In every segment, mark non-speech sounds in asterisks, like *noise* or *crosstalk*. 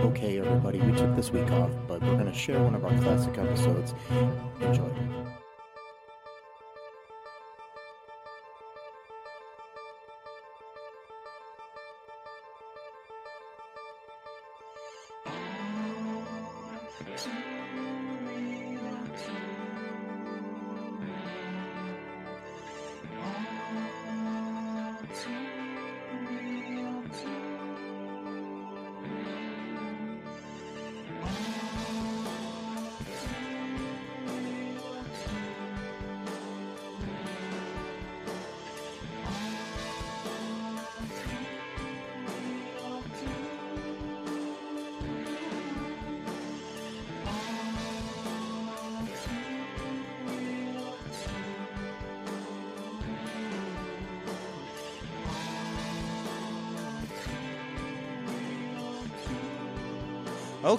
Okay, everybody, we took this week off, but we're going to share one of our classic episodes. Enjoy.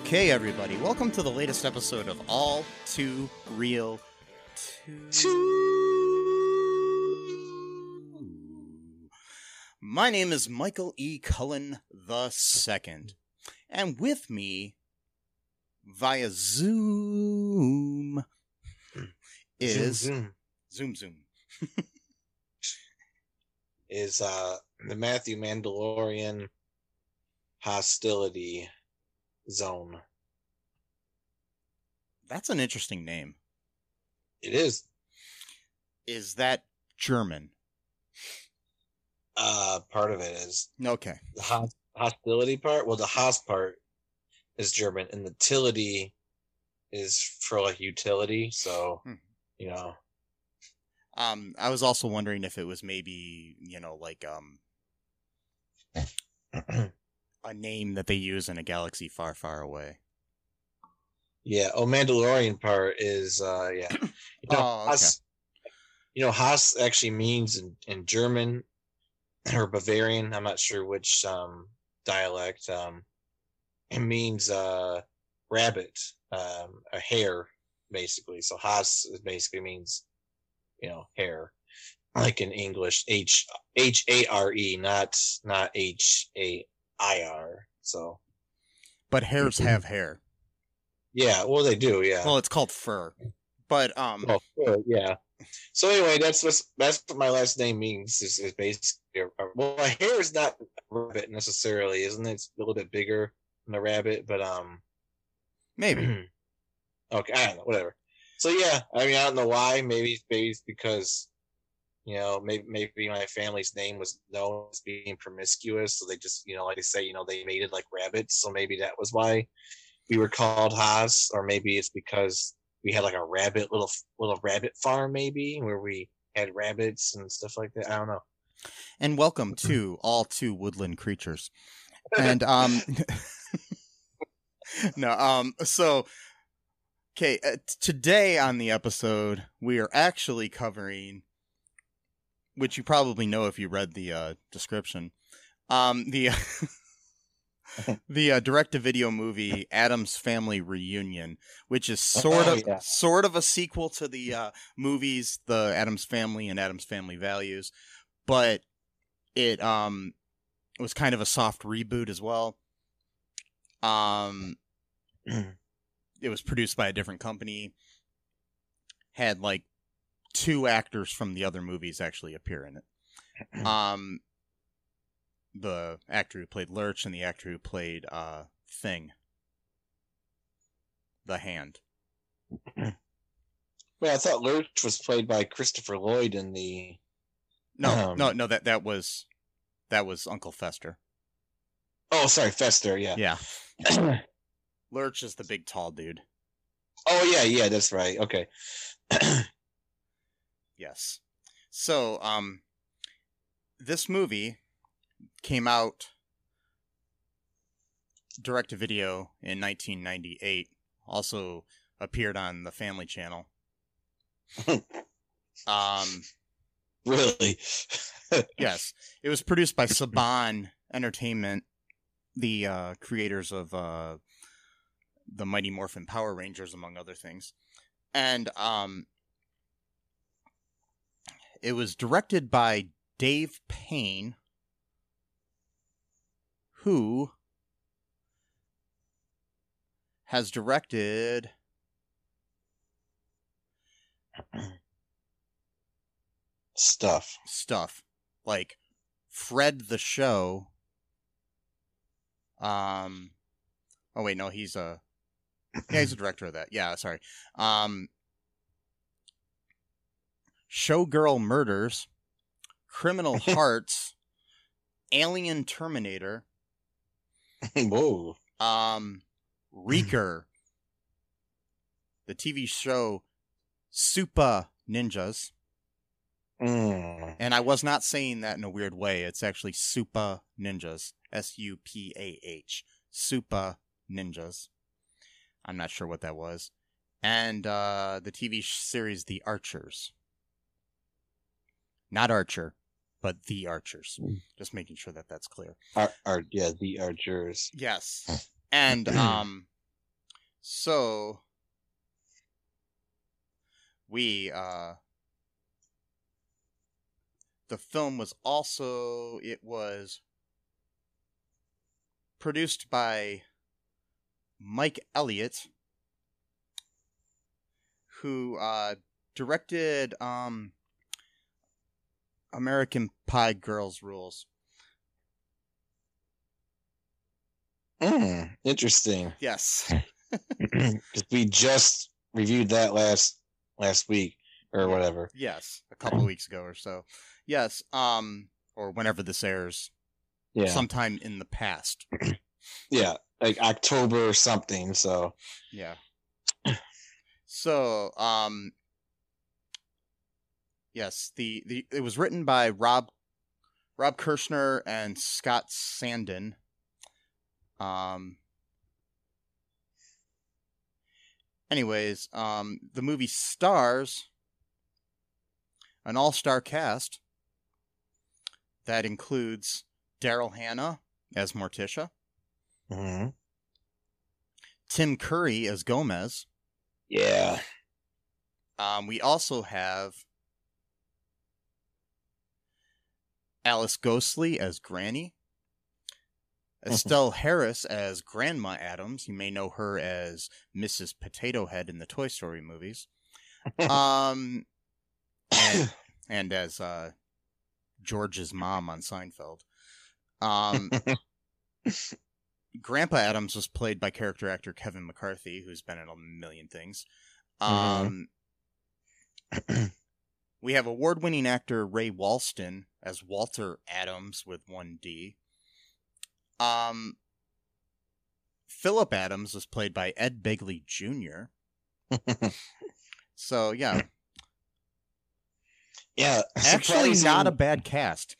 Okay, everybody, welcome to the latest episode of All Too Real 2. My name is Michael E. Cullen the Second, and with me via Zoom is Zoom, Zoom Zoom. is uh the Matthew Mandalorian hostility zone. That's an interesting name. It is Is that German? uh part of it is Okay. the hos- hostility part. Well, the Haas part is German, and the tility is for like utility. So Hmm. you know, Um, I was also wondering if it was maybe you know like um *clears throat* a name that they use in a galaxy far, far away. yeah. Oh, Mandalorian part is uh yeah. *clears throat* You know, Oh, okay. Haas, you know, Haas actually means in, in German or Bavarian. I'm not sure which um dialect. Um, it means uh rabbit, um, a hare, basically. So Haas basically means, you know, hare, like in English, H H A R E, not not H A I R. So But hares have hair. yeah, well they do, yeah. Well, it's called fur. But um, Oh, sure, yeah. So anyway, that's what that's what my last name means. Is, is basically well, a hare is not a rabbit necessarily, isn't it? It's a little bit bigger than a rabbit, but um, maybe. *clears throat* okay, I don't know, whatever. So yeah, I mean, I don't know why. Maybe maybe it's because you know, maybe maybe my family's name was known as being promiscuous, so they just you know, like they say, you know, they mated like rabbits, so maybe that was why we were called Haas, or maybe it's because we had like a rabbit little little rabbit farm, maybe where we had rabbits and stuff like that. I don't know. And welcome *clears throat* to all two woodland creatures. And um, *laughs* no, um, so okay, uh, today on the episode we are actually covering, which you probably know if you read the uh, description, um, the *laughs* the uh, direct-to-video movie Addams Family Reunion, which is sort Oh, of yeah. sort of a sequel to the uh, movies The Addams Family and Addams Family Values, but it um was kind of a soft reboot as well. Um, *clears throat* it was produced by a different company. Had like two actors from the other movies actually appear in it. *clears throat* Um, the actor who played Lurch and the actor who played uh Thing, the Hand. *clears throat* Wait, I thought Lurch was played by Christopher Lloyd in the. No, Um, no, no. That that was that was Uncle Fester. Oh, sorry, Fester. Yeah. Yeah, *clears throat* Lurch is the big tall dude. Oh yeah, yeah, that's right. Okay. Yes. So, um, this movie came out direct to video in 1998. Also appeared on the Family Channel. *laughs* um, really? *laughs* yes, it was produced by Saban Entertainment, the uh, creators of uh, the Mighty Morphin Power Rangers, among other things, and um, it was directed by Dave Payne, who has directed stuff. Stuff like Fred the Show. Um, oh wait, no, he's a yeah, he's a *clears throat* director of that. Yeah, sorry. Um, Showgirl Murders, Criminal *laughs* Hearts, Alien Terminator. Whoa. Um, Reeker, the TV show Supah Ninjas. Mm. And I was not saying that in a weird way. It's actually Supah Ninjas. S U P A H. Supah Ninjas. I'm not sure what that was. And uh, the TV series The Archers. Not Archer, but The Archers. Just making sure that that's clear. Ar- ar- yeah, the Archers. Yes. And um so we uh the film was also it was produced by Mike Elliott who uh directed um American Pie Girls Rules. Mm, interesting. Yes. *laughs* We just reviewed that last last week or whatever. Yes, a couple of weeks ago or so. Yes, um, or whenever this airs, Yeah, sometime in the past. *clears throat* yeah, like October or something. So Yeah. So, um, yes, the, the it was written by Rob Rob Kerchner and Scott Sandin. Um. Anyways, um, the movie stars an all-star cast that includes Daryl Hannah as Morticia, mhm. Tim Curry as Gomez. yeah, Um, we also have Alice Ghostley as Granny, Estelle Harris as Grandma Adams. You may know her as Mrs. Potato Head in the Toy Story movies. *laughs* Um, and, and as uh, George's mom on Seinfeld. Um, *laughs* Grandpa Adams was played by character actor Kevin McCarthy, who's been in a million things. Um, *clears throat* we have award winning actor Ray Walston as Walter Adams with one D. Um, Philip Adams was played by Ed Begley Jr. So, yeah, *laughs* yeah. actually not a bad cast.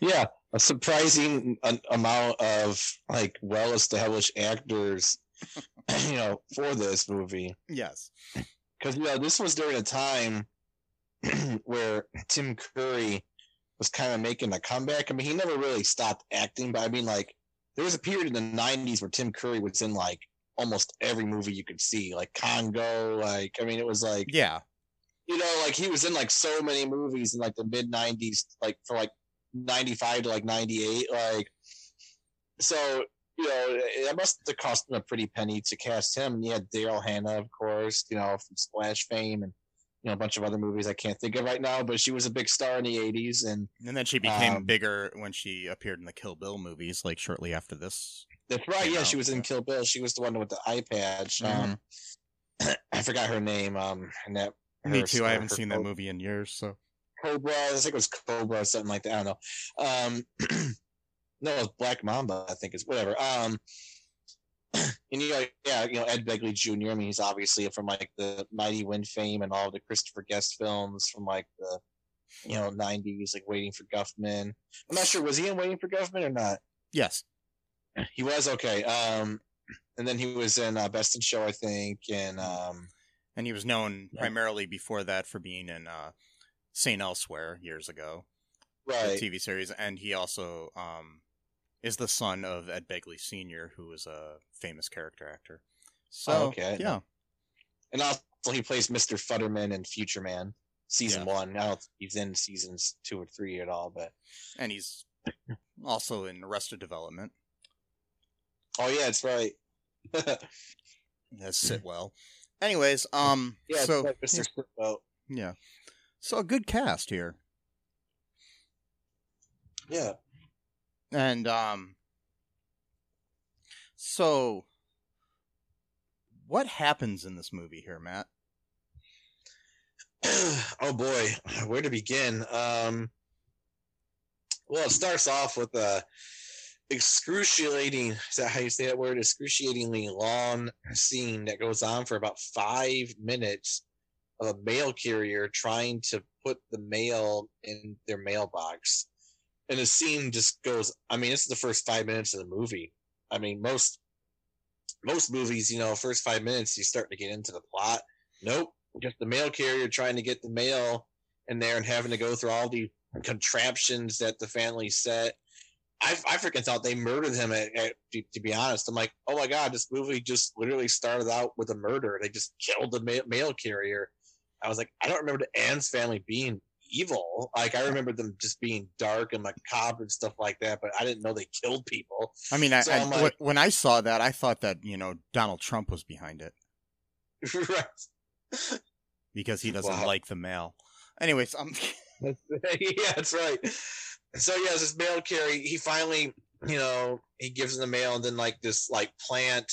yeah a surprising amount of like well-established actors, *clears throat* you know, for this movie. Yes. because you know this was during a time *clears throat* where Tim Curry was kind of making a comeback. I mean, he never really stopped acting, but I mean, like there was a period in the '90s where Tim Curry was in like almost every movie you could see, like Congo. Like, I mean, it was like Yeah. you know, like he was in like so many movies in like the mid '90s, like for like '95 to like '98, like so. You know, it must have cost him a pretty penny to cast him. And he had Daryl Hannah, of course, you know, from Splash fame and you know a bunch of other movies I can't think of right now. But she was a big star in the '80s, and And then she became Um, bigger when she appeared in the Kill Bill movies, like shortly after this. that's right. Yeah, know, she was in. Kill Bill. She was the one with the eye patch. Um, *clears throat* I forgot her name. Um, and that Me her- too. I haven't her seen that movie in years, so Cobra. I think it was Cobra or something like that. I don't know. Um, *clears throat* no, it was Black Mamba. I think it's whatever. Um, *clears throat* and you know, yeah, you know Ed Begley Jr. I mean, he's obviously from like the Mighty Wind fame and all the Christopher Guest films from like the you know '90s, like Waiting for Guffman. I'm not sure was he in Waiting for Guffman or not. yes. he was okay. Um, and then he was in uh, Best in Show, I think, and um, and he was known Yeah. primarily before that for being in uh, Saint Elsewhere years ago, right. TV series, and he also um, is the son of Ed Begley Sr., who was a famous character actor. So, Oh, okay. yeah, And also, he plays Mr. Futturman in Future Man, season Yeah. one. I don't he's in seasons two or three at all, but and he's also in Arrested Development oh yeah, it's right. *laughs* as Sitwell. Anyways, um, *laughs* yeah, so like Mr. Sitwell. yeah, so a good cast here, Yeah. And um, so what happens in this movie here, Matt? *clears throat* oh boy, where to begin? Um, well, it starts off with a excruciating. Is that how you say that word? Excruciatingly long scene that goes on for about five minutes of a mail carrier trying to put the mail in their mailbox, and the scene just goes. I mean, this is the first five minutes of the movie. I mean, most most movies, you know, first five minutes you start to get into the plot. Nope, just the mail carrier trying to get the mail in there and having to go through all the contraptions that the family set. I, I freaking thought they murdered him. At, at, to, to be honest, I'm like, oh my god, this movie just literally started out with a murder. They just killed the ma- mail carrier. I was like, I don't remember the Addams family being evil. Like I remember them just being dark and macabre and stuff like that, but I didn't know they killed people. I mean, I, So I- like- when I saw that, I thought that you know Donald Trump was behind it *laughs* right. because he doesn't Wow. like the mail. Anyways, I'm. *laughs* *laughs* yeah, that's right. So yeah, this mail carry. He finally, you know, he gives him the mail, and then like this like plant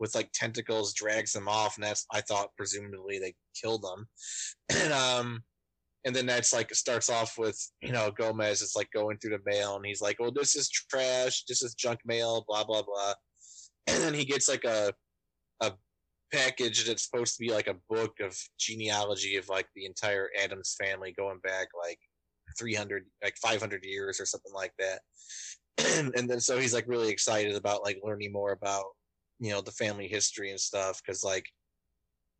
with like tentacles drags him off, and that's I thought presumably they killed him, *clears throat* and um, and then that's like starts off with you know Gomez is like going through the mail, and he's like, "Well, this is trash. This is junk mail. Blah blah blah," and then he gets like a a package that's supposed to be like a book of genealogy of like the entire Addams family going back like 300 like 500 years or something like that *clears throat* and then so he's like really excited about like learning more about you know the family history and stuff because like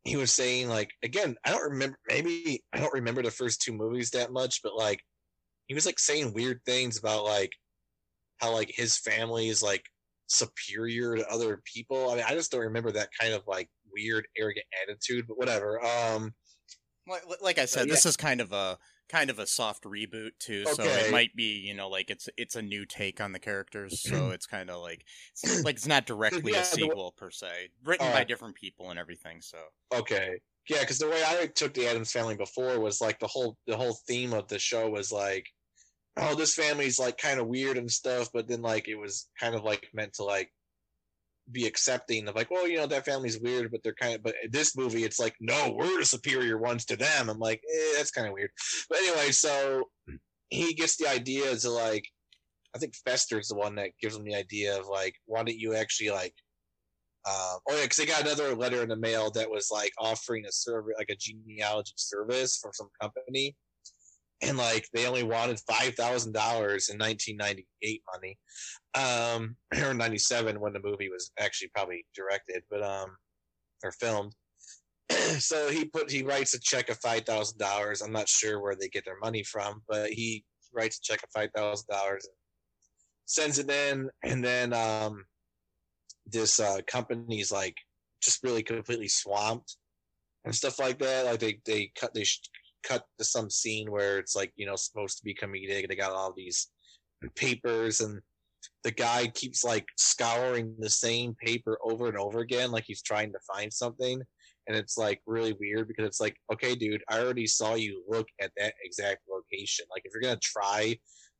he was saying like again i don't remember maybe i don't remember the first two movies that much but like he was like saying weird things about like how like his family is like superior to other people i mean i just don't remember that kind of like weird arrogant attitude but whatever um like, like I said, yeah. this is kind of a kind of a soft reboot too, so it might be you know like it's it's a new take on the characters, so *clears throat* it's kind of like it's, like it's not directly Yeah, a sequel per se, written by different people and everything. So Okay. Yeah, because the way I took the Addams family before was like the whole the whole theme of the show was like, oh, this family's like kind of weird and stuff, but then like it was kind of like meant to like be accepting of like, well, you know, that family's weird, but they're kind of. But this movie, it's like, no, we're the superior ones to them. I'm like, eh, that's kind of weird. But anyway, so he gets the idea to like, I think Fester's the one that gives him the idea of like, why don't you actually like um, oh yeah, because they got another letter in the mail that was like offering a service, like a genealogy service from some company, and like they only wanted five thousand dollars in nineteen ninety eight money, um, *clears throat* or ninety seven when the movie was actually probably directed, but um, or filmed. *clears throat* so he put he writes a check of five thousand dollars. I'm not sure where they get their money from, but he writes a check of five thousand dollars, sends it in, and then um this uh company's like just really completely swamped and stuff like that like they they cut they cut to some scene where it's like you know supposed to be comedic they got all these papers and the guy keeps like scouring the same paper over and over again like he's trying to find something and it's like really weird because it's like okay dude i already saw you look at that exact location like if you're gonna try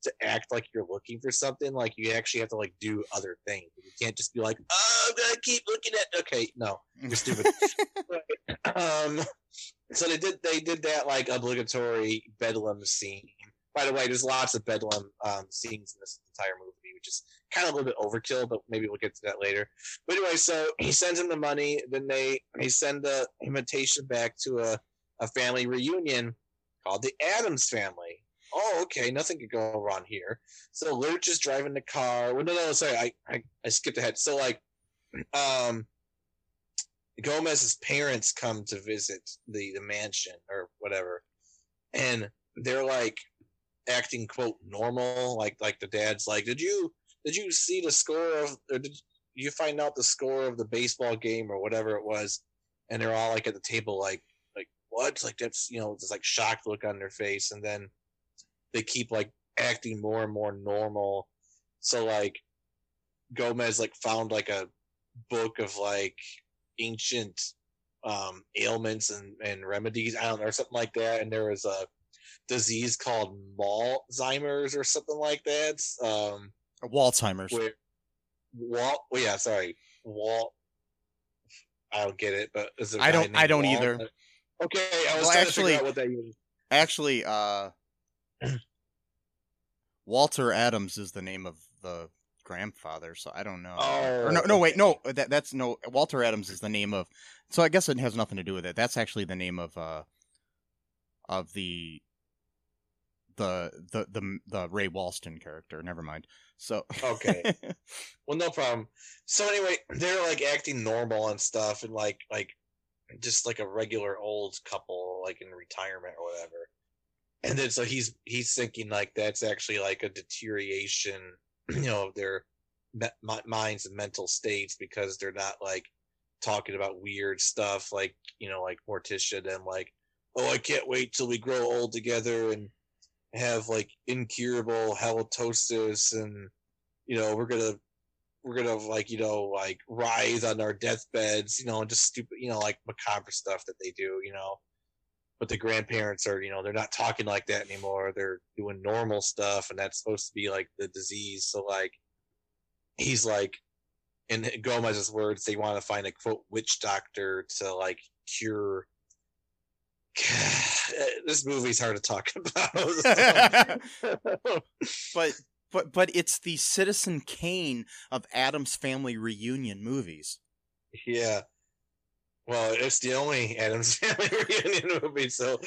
to act like you're looking for something, like you actually have to like do other things. You can't just be like, "Oh, I'm gonna keep looking at." Okay, no, you're stupid. *laughs* um, so they did they did that like obligatory bedlam scene. By the way, there's lots of bedlam um, scenes in this entire movie, which is kind of a little bit overkill, but maybe we'll get to that later. But anyway, so he sends him the money. Then they they send the invitation back to a a family reunion called the Adams family oh, okay, nothing could go wrong here. So Lurch is driving the car. Well, no, no, sorry, I, I, I skipped ahead. So like, um, Gomez's parents come to visit the the mansion or whatever, and they're like acting quote normal. Like like the dad's like, did you did you see the score of or did you find out the score of the baseball game or whatever it was? And they're all like at the table like like what? Like that's you know this like shocked look on their face, and then they keep like acting more and more normal. So like Gomez like found like a book of like ancient um ailments and, and remedies, I don't know, or something like that. And there was a disease called Alzheimer's or something like that. Um Walzheimer's. where Walt well, yeah, sorry. Walt I don't get it, but is I don't- I don't Walt? either. Okay, I was Well, actually- what that even Actually, uh, *clears throat* Walter Adams is the name of the grandfather, so I don't know. or no, no, wait, no, that that's no. Walter Adams is the name of. So I guess it has nothing to do with it. That's actually the name of uh, of the the the the the Ray Walston character. Never mind. So Okay. *laughs* Well, no problem. So anyway, *clears throat* they're like acting normal and stuff, and like like just like a regular old couple, like in retirement or whatever. And then so he's he's thinking like that's actually like a deterioration, *clears throat* you know, their me- minds and mental states because they're not like talking about weird stuff like you know like Morticia and like oh I can't wait till we grow old together and have like incurable halitosis and you know we're gonna we're gonna like you know like rise on our deathbeds you know and just stupid you know like macabre stuff that they do you know but the grandparents are you know they're not talking like that anymore they're doing normal stuff and that's supposed to be like the disease so like he's like in gomez's words they want to find a quote witch doctor to like cure *sighs* this movie's hard to talk *laughs* about *laughs* *laughs* but but but it's the Citizen Kane of Addams Family reunion movies. Yeah. Well, it's the only Addams *laughs* Family reunion movie, so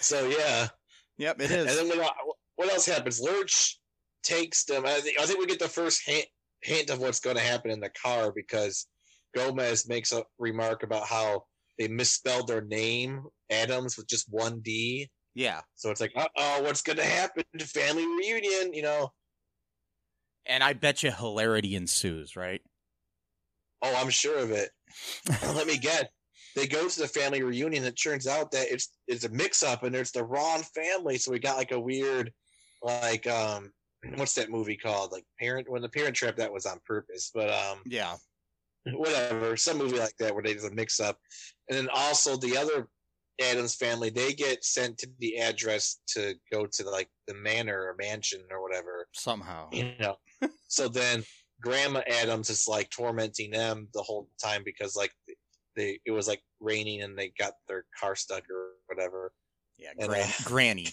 so yeah. Yep, it And then what, what else happens? Lurch takes them. I think I think we get the first hint hint of what's going to happen in the car because Gomez makes a remark about how they misspelled their name Adams with just one D. Yeah, So it's like, uh oh, what's going to happen? To family reunion, you know? and I bet you hilarity ensues, right? Oh, I'm sure of it. Let me guess. They go to the family reunion. It turns out that it's it's a mix up, and it's the wrong family. So we got like a weird, like um, what's that movie called? Like Parent. When the Parent Trap, that was on purpose, but um, Yeah, whatever. Some movie like that where there's a mix up, and then also the other Adams family, they get sent to the address to go to the, like the manor or mansion or whatever somehow. you know. so then Grandma Adams is like tormenting them the whole time because like they it was like raining and they got their car stuck or whatever. Yeah, And, gran- uh, Granny,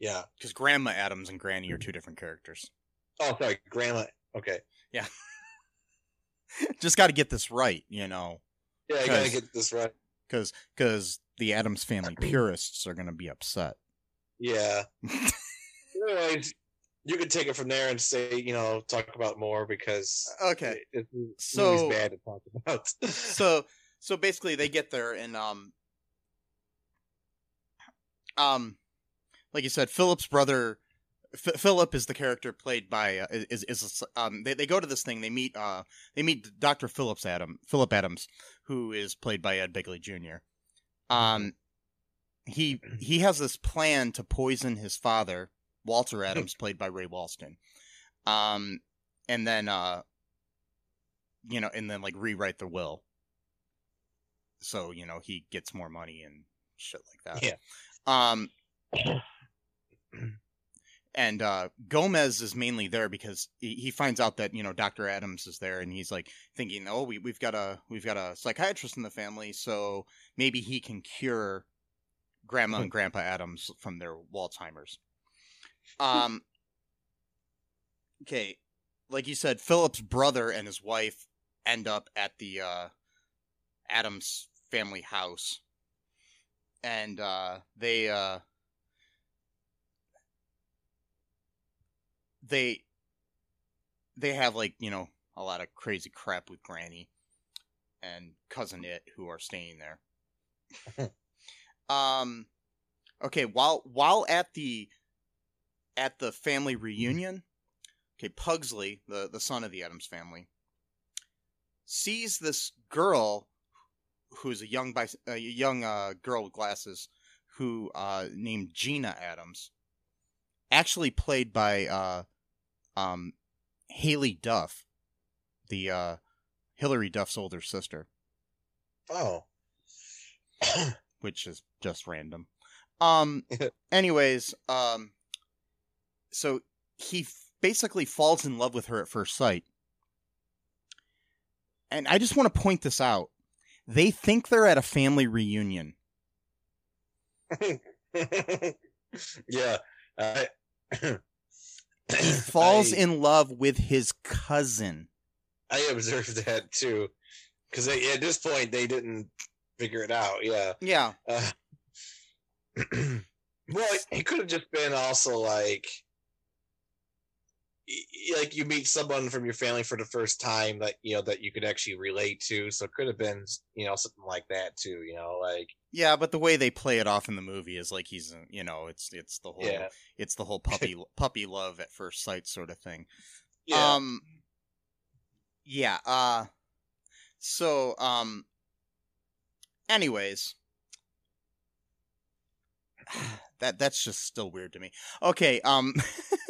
Yeah. because Grandma Adams and Granny are two different characters. Oh, sorry, Grandma. Okay. Yeah. *laughs* Just got to get this right, you know, Yeah, I gotta get this right. because because the Addams Family purists are gonna be upset. Yeah. *laughs* Anyways, you can take it from there and say you know talk about more because Okay. it, it, So- bad to talk about. *laughs* so so basically they get there and um um like you said philip's brother F- philip is the character played by uh, is is um they, they go to this thing they meet uh they meet dr phillips adam philip adams who is played by ed begley jr um he he has this plan to poison his father walter *laughs* adams played by ray walston. Um and then uh you know and then like rewrite the will. So you know he gets more money and shit like that. Yeah. um and uh gomez is mainly there because he, he finds out that you know dr adams is there and he's like thinking oh we, we've got a we've got a psychiatrist in the family so maybe he can cure grandma and grandpa adams from their walzheimer's um okay like you said philip's brother and his wife end up at the uh addams family house and uh, they uh, they they have like you know a lot of crazy crap with Granny and cousin It who are staying there. *laughs* um, okay, while while at the at the family reunion, okay, Pugsley, the the son of the Addams family, sees this girl who's a young bis- a young uh, girl with glasses who uh, named Gina Adams, actually played by uh, um, Haylie Duff, the uh, Hilary Duff's older sister, Oh. which is just random. Um. *laughs* anyways, um. So he f- basically falls in love with her at first sight, and I just want to point this out. They think they're at a family reunion. *laughs* yeah. I, *clears throat* He falls I, in love with his cousin. I observed that too, because at this point they didn't figure it out. Yeah. Yeah. Uh, *clears throat* well, it could have just been also like, like you meet someone from your family for the first time that you know that you could actually relate to. So it could have been you know something like that too. You know, like Yeah, but the way they play it off in the movie is like he's, you know, it's it's the whole yeah, it's the whole *laughs* puppy puppy love at first sight sort of thing. yeah. Um yeah, uh so um anyways *sighs* that that's just still weird to me. Okay, um *laughs*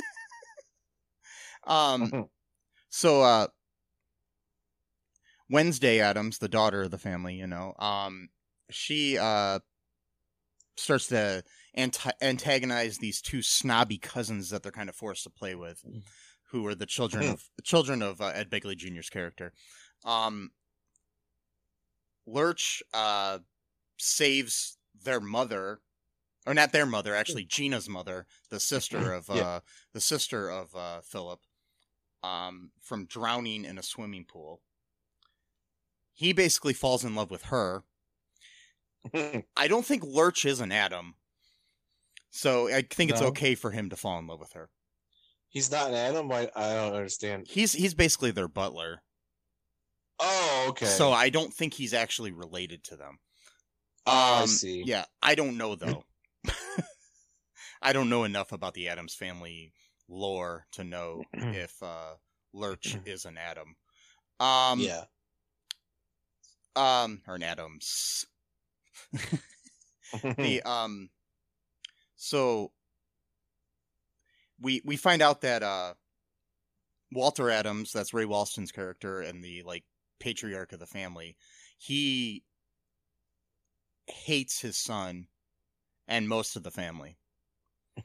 um so uh Wednesday Addams, the daughter of the family, you know, um she uh starts to anti- antagonize these two snobby cousins that they're kind of forced to play with, who are the children of the children of uh, Ed Begley Jr.'s character. Um, Lurch uh, saves their mother, or not their mother, actually Gina's mother, the sister *clears throat* of uh, Yeah. the sister of uh, Philip, um, from drowning in a swimming pool. He basically falls in love with her. *laughs* I don't think Lurch is an Adam. So I think it's okay for him to fall in love with her. He's not an Adam. I, I don't understand. He's he's basically their butler. Oh, okay. So I don't think he's actually related to them. oh, I Um, see. Yeah, I don't know though. *laughs* I don't know enough about the Addams family lore to know *clears throat* if uh, Lurch *clears throat* is an Adam. Um, yeah. um, or an Adams. *laughs* the *laughs* um so we we find out that uh Walter Adams, that's Ray Walston's character and the like patriarch of the family, he hates his son and most of the family.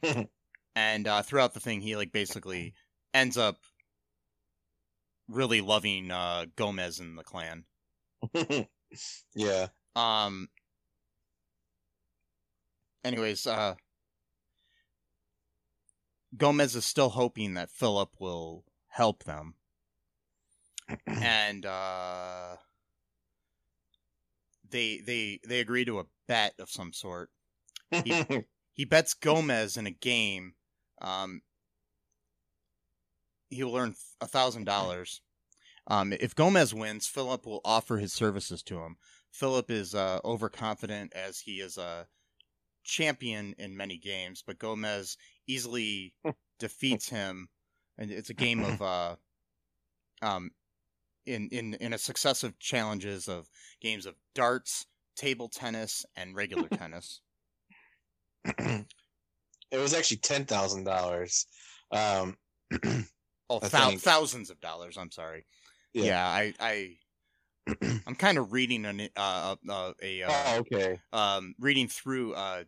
*laughs* and uh throughout the thing he like basically ends up really loving uh Gomez and the clan. *laughs* yeah. Um. Anyways, uh, Gomez is still hoping that Philip will help them, *clears throat* and uh, they they they agree to a bet of some sort. He *laughs* bets Gomez in a game. Um, he will earn a thousand dollars. Um, if Gomez wins, Philip will offer his services to him. Philip is uh, overconfident as he is a champion in many games, but Gomez easily *laughs* defeats him, and it's a game of *laughs* uh, um, in in in a successive challenges of games of darts, table tennis, and regular *laughs* tennis. *clears throat* it was actually ten thousand dollars. Um, *clears throat* Oh, thou- thousands of dollars. I'm sorry. Yeah. Yeah, I I *clears throat* I'm kind of reading an uh, uh, a uh, oh, okay. um, reading through a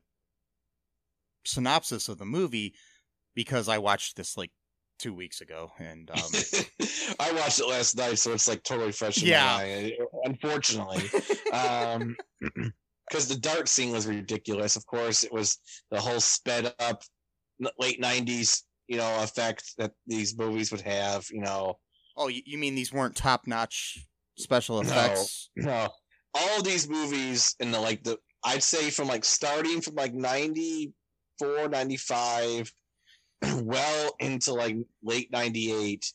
synopsis of the movie because I watched this like two weeks ago, and um, *laughs* I watched it last night, so it's like totally fresh in Yeah. my mind. Unfortunately, *laughs* um, *clears throat* because the dart scene was ridiculous. Of course, it was the whole sped up late '90s, you know, effect that these movies would have. You know, oh, you, mean these weren't top notch special effects? no, *clears throat* no. all these movies in the like the I'd say from like starting from like 94, 95, *clears throat* well into like late 98,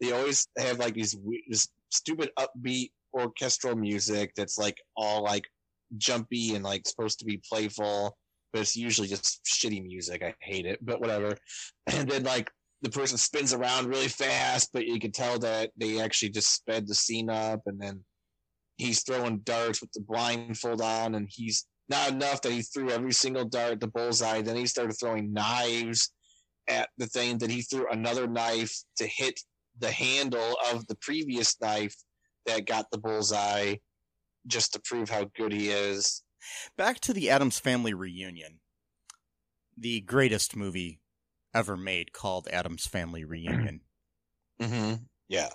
they always have like these this stupid upbeat orchestral music that's like all like jumpy and like supposed to be playful, but it's usually just shitty music. I hate it, but whatever. *laughs* And then like the person spins around really fast, but you can tell that they actually just sped the scene up and then he's throwing darts with the blindfold on and he's not enough that he threw every single dart at the bullseye. Then he started throwing knives at the thing. Then he threw another knife to hit the handle of the previous knife that got the bullseye just to prove how good he is. Back to the Addams Family reunion. The greatest movie ever made called Addams Family Reunion. *clears throat* Mm-hmm. Yeah.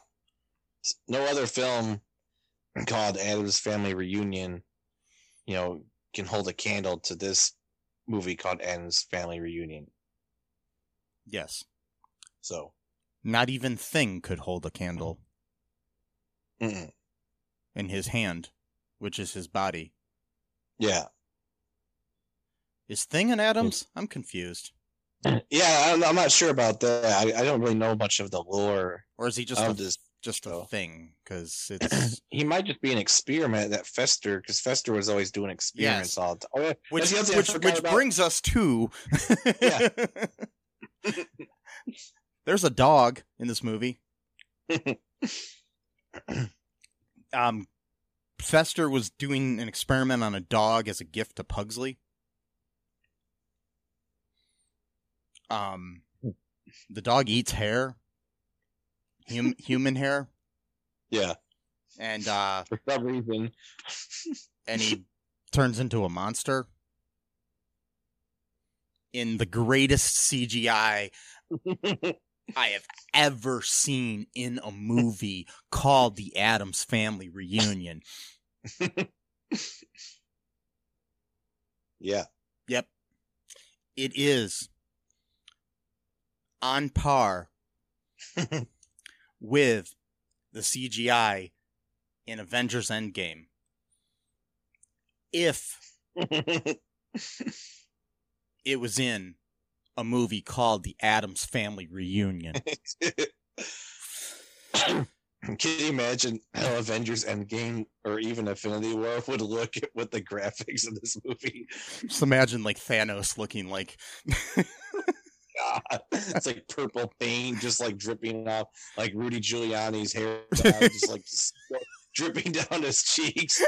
No other film called Addams Family Reunion, you know, can hold a candle to this movie called Addams Family Reunion. yes. So, Not even Thing could hold a candle mm-mm. in his hand, which is his body. yeah, Is Thing an Adams? I'm confused. yeah. I'm, I'm not sure about that. I, I don't really know much of the lore Or is he just of a, this. just a thing? Because *clears throat* it's He might just be an experiment that Fester, because Fester was always doing experiments Yes. all the time. Oh, which the other thing I which, which about. brings us to *laughs* Yeah. *laughs* There's a dog in this movie. *laughs* um, Fester was doing an experiment on a dog as a gift to Pugsley. Um, the dog eats hair, hum- *laughs* human hair, yeah, and uh, for some reason. and he *laughs* turns into a monster. In the greatest CGI *laughs* I have ever seen in a movie called The Addams Family Reunion. *laughs* yeah. Yep. It is on par *laughs* with the CGI in Avengers Endgame. If *laughs* it was in a movie called The Addams Family Reunion. *laughs* Can you imagine how Avengers Endgame or even Infinity War would look at *laughs* with the graphics of this movie? Just imagine like Thanos looking like *laughs* God, it's like purple paint just like dripping off, like Rudy Giuliani's hair, just like just dripping down his cheeks.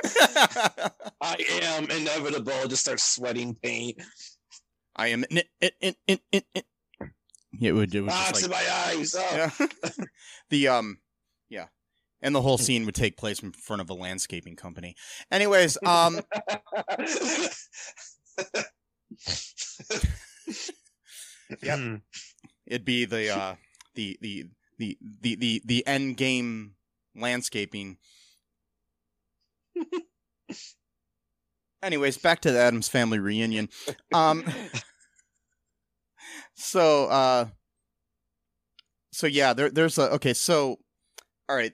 I am inevitable. Just start sweating paint. I am in, in, in. It would it was Ah, like in my eyes. Oh. yeah. the um yeah. And the whole scene would take place in front of a landscaping company. Anyways, um *laughs* Yep. it'd be the uh the the the the the, the end game landscaping. Anyways, back to the Addams family reunion. Um *laughs* so uh so yeah, there there's a okay, so all right.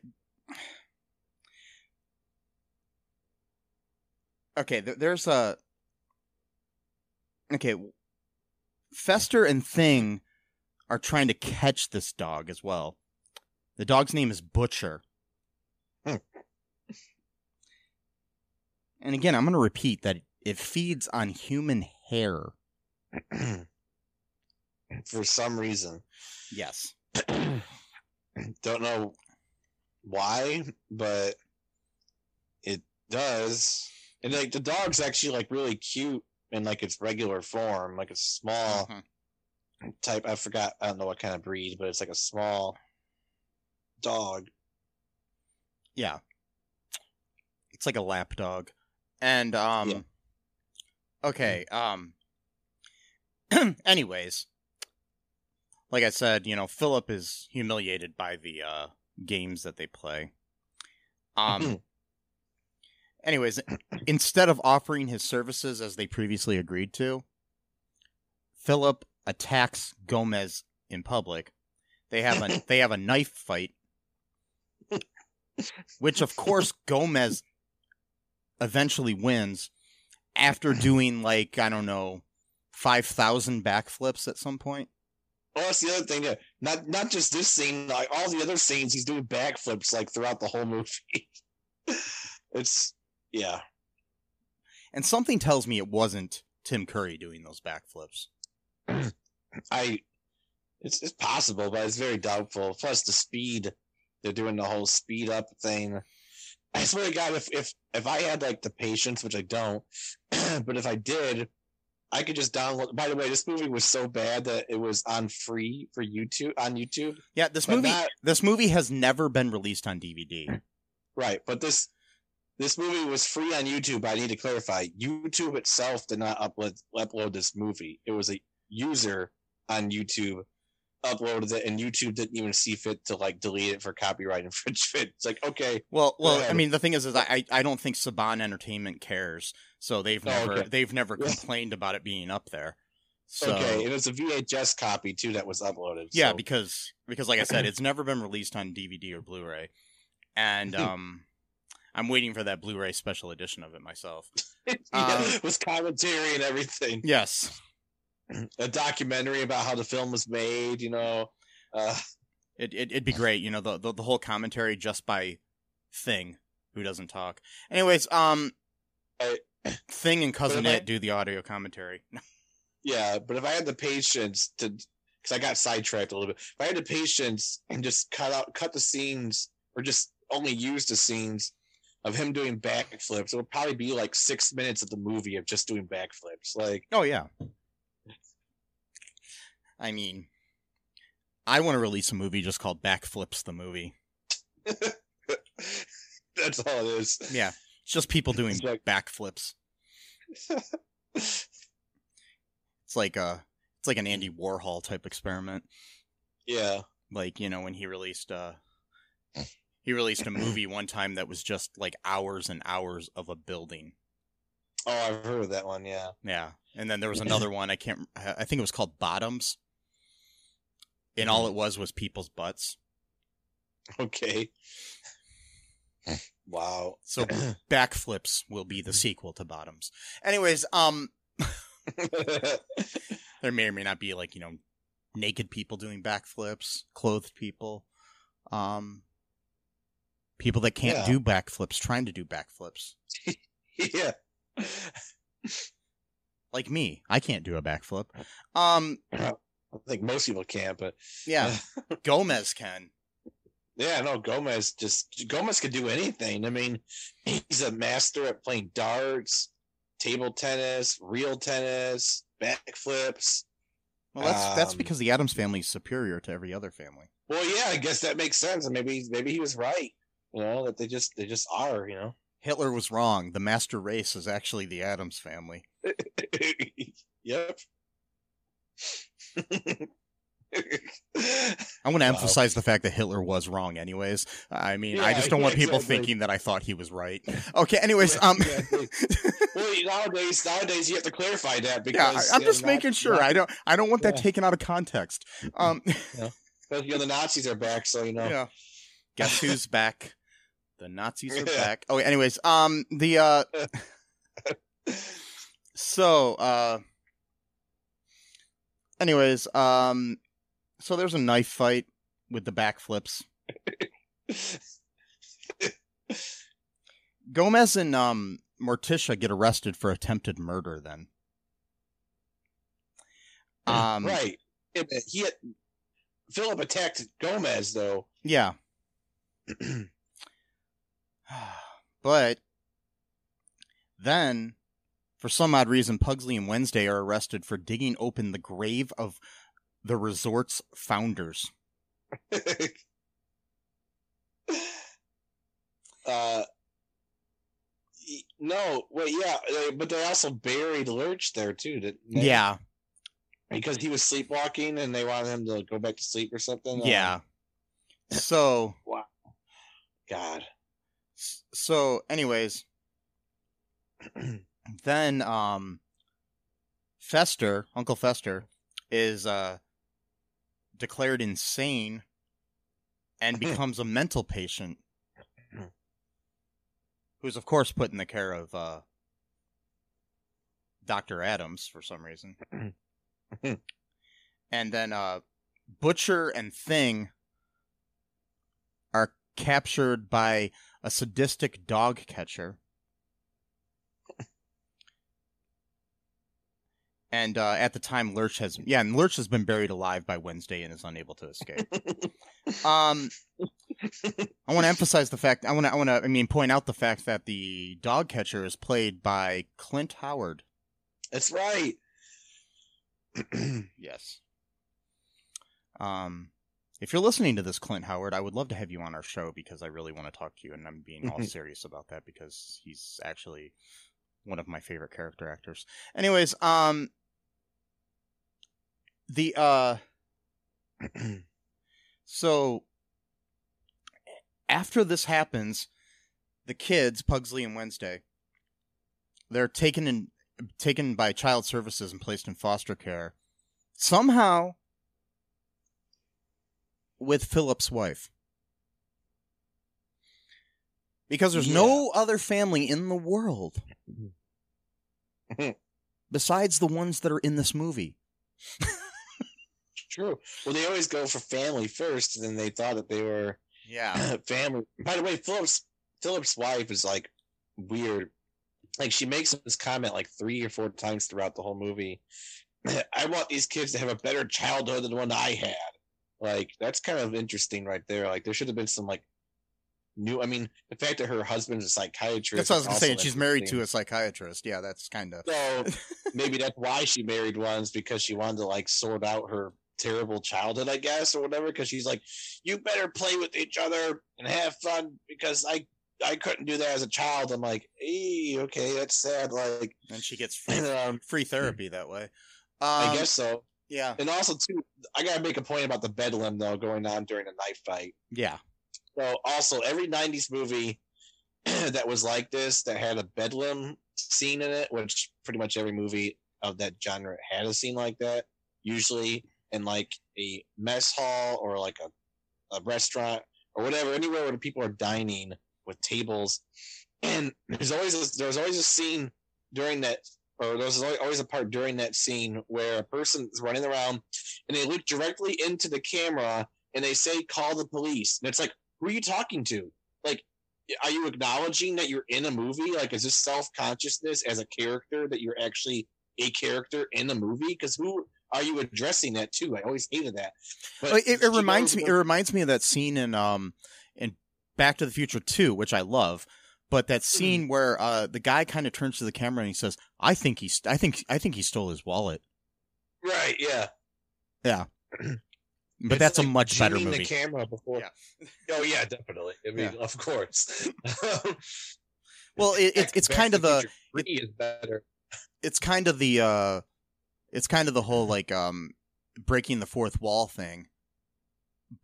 Okay, there, there's a Okay, Fester and Thing are trying to catch this dog as well. The dog's name is Butcher. Hmm. And again, I'm going to repeat that it feeds on human hair. *clears throat* For some reason, Yes. *clears throat* don't know why, but it does. And like the dog's actually like really cute in like its regular form, like a small Mhm. type. I forgot. I don't know what kind of breed, but it's like a small dog. Yeah. It's like a lap dog. And um Yeah. okay, um *clears throat* anyways, like I said, you know, Philip is humiliated by the uh games that they play. Um anyways, instead of offering his services as they previously agreed to, Philip attacks Gomez in public. They have a *laughs* they have a knife fight which of course Gomez eventually wins after doing like I don't know five thousand backflips at some point. Oh, that's the other thing. Yeah. Not not just this scene, like all the other scenes, he's doing backflips like throughout the whole movie. *laughs* it's yeah. And something tells me it wasn't Tim Curry doing those backflips. *clears throat* I it's it's possible, but it's very doubtful. Plus the speed. They're doing the whole speed up thing. I swear to God, if if if I had like the patience, which I don't, *clears throat* but if I did, I could just download. By the way, this movie was so bad that it was on free for YouTube on YouTube. Yeah, this movie that- this movie has never been released on DVD. Right, but this this movie was free on YouTube. I need to clarify: YouTube itself did not upload upload this movie. It was a user on YouTube uploaded it, and YouTube didn't even see fit to like delete it for copyright *laughs* infringement. It's like okay, Well, well, I mean, the thing is, is I I don't think Saban Entertainment cares, so they've Oh, never okay. they've never Yeah. complained about it being up there. So okay, and it's a VHS copy too that was uploaded. yeah, so- because because like I said, it's never been released on DVD or Blu-ray, and *laughs* um, I'm waiting for that Blu-ray special edition of it myself. *laughs* yeah, um, with commentary and everything. Yes, A documentary about how the film was made. You know, uh, it, it it'd be great, you know, the, the the whole commentary just by Thing, who doesn't talk. Anyways, um, I- Thing and Cousin But if I- It do the audio commentary. *laughs* Yeah, but if I had the patience to, because I got sidetracked a little bit, if I had the patience and just cut out, cut the scenes, or just only use the scenes of him doing backflips, it would probably be like six minutes of the movie of just doing backflips. Like, Oh yeah. I mean, I want to release a movie just called Backflips the movie. *laughs* that's all it is. Yeah, it's just people doing It's like- backflips. It's like a it's like an Andy Warhol type experiment. yeah. Like you know when he released uh he released a movie one time that was just like hours and hours of a building. Oh, I've heard of that one. Yeah. Yeah, and then there was *clears throat* another one I can't I I think it was called Bottoms. And all it was was people's butts. Okay. Wow. So *clears throat* backflips will be the sequel to Bottoms. Anyways, um *laughs* there may or may not be like, you know, naked people doing backflips, clothed people, um people that can't Yeah. do backflips trying to do backflips. *laughs* yeah. Like me. I can't do a backflip. Um *clears throat* I think most people can't, but yeah, *laughs* Gomez can. Yeah, no, Gomez just Gomez could do anything. I mean, he's a master at playing darts, table tennis, real tennis, backflips. Well, that's that's Um, because the Addams family is superior to every other family. Well, yeah, I guess that makes sense. And maybe maybe he was right. You know that they just they just are. You know. Hitler was wrong. The master race is actually the Addams family. *laughs* yep. *laughs* I want to Wow. emphasize the fact that Hitler was wrong, anyways. I mean, I just don't want people exactly. thinking that I thought he was right. Okay, *laughs* anyways, um, *laughs* well, nowadays nowadays you have to clarify that because I- I'm know, just not- making sure. not- I don't, I don't want that Yeah. taken out of context. Um, *laughs* But you know the Nazis are back, so you know. yeah. Guess who's back? The Nazis are Yeah. back. Oh, anyways, um, the uh, so uh, anyways, um, so there's a knife fight with the backflips. *laughs* Gomez and um Morticia get arrested for attempted murder. Then, um, right. He had, Philip attacked Gomez though. Yeah. *clears throat* but then, for some odd reason, Pugsley and Wednesday are arrested for digging open the grave of the resort's founders. *laughs* uh, no, wait, yeah, but they also buried Lurch there too, didn't they? Yeah, because he was sleepwalking and they wanted him to go back to sleep or something. Uh, yeah. So, *laughs* Wow God. so, anyways, *clears throat* then, um, Fester, Uncle Fester, is uh declared insane and becomes a mental patient who's of course put in the care of uh Dr. Adams for some reason. and then uh, Butcher and Thing are captured by a sadistic dog catcher. And uh, at the time, Lurch has yeah, and Lurch has been buried alive by Wednesday and is unable to escape. *laughs* um, I want to emphasize the fact. I want to. I want to. I mean, point out the fact that the dog catcher is played by Clint Howard. That's right. *clears throat* yes. Um, if you're listening to this, Clint Howard, I would love to have you on our show because I really want to talk to you, and I'm being all *laughs* serious about that because he's actually one of my favorite character actors. Anyways, um, the uh, *clears throat* so after this happens, the kids, Pugsley and Wednesday, they're taken in taken by child services and placed in foster care. Somehow with Philip's wife. Because there's Yeah. no other family in the world besides the ones that are in this movie. *laughs* True. Well, they always go for family first, and then they thought that they were Yeah. *clears throat* family. By the way, Philip's Philip's wife is like weird. Like she makes this comment like three or four times throughout the whole movie. *clears throat* I want these kids to have a better childhood than the one I had. Like that's kind of interesting right there. Like there should have been some like new. I mean, the fact that her husband's a psychiatrist. That's what I was to say. She's married to a psychiatrist. Yeah, that's kind of. So *laughs* maybe that's why she married ones because she wanted to like sort out her terrible childhood, I guess, or whatever. Because she's like, you better play with each other and have fun because I I couldn't do that as a child. I'm like, hey, okay, that's sad. Like, And she gets *clears throat* free, um, free therapy that way. Um, I guess so. Yeah. And also too, I gotta make a point about the bedlam though going on during a knife fight. Yeah. So also every '90s movie *clears throat* that was like this that had a bedlam scene in it, which pretty much every movie of that genre had a scene like that. Usually in like a mess hall or like a, a restaurant or whatever, anywhere where people are dining with tables. And there's always a, there's always a scene during that, or there's always a part during that scene where a person is running around and they look directly into the camera and they say, "Call the police." And it's like, who are you talking to? Like, are you acknowledging that you're in a movie? Like, is this self consciousness as a character that you're actually a character in a movie? Because who are you addressing that too? I always hated that. But Uh, it, it reminds me. It reminds me of that scene in um in Back to the Future Two, which I love. But that Mm-hmm. scene where uh the guy kind of turns to the camera and he says, "I think he's. I think. I think he stole his wallet." right, yeah. Yeah. *clears throat* But It's that's a much better movie. The camera before. Yeah. Oh yeah, definitely. I mean, of course. *laughs* Well, it, it, it's Back kind of the Three is better. it's kind of the uh it's kind of the whole like um breaking the fourth wall thing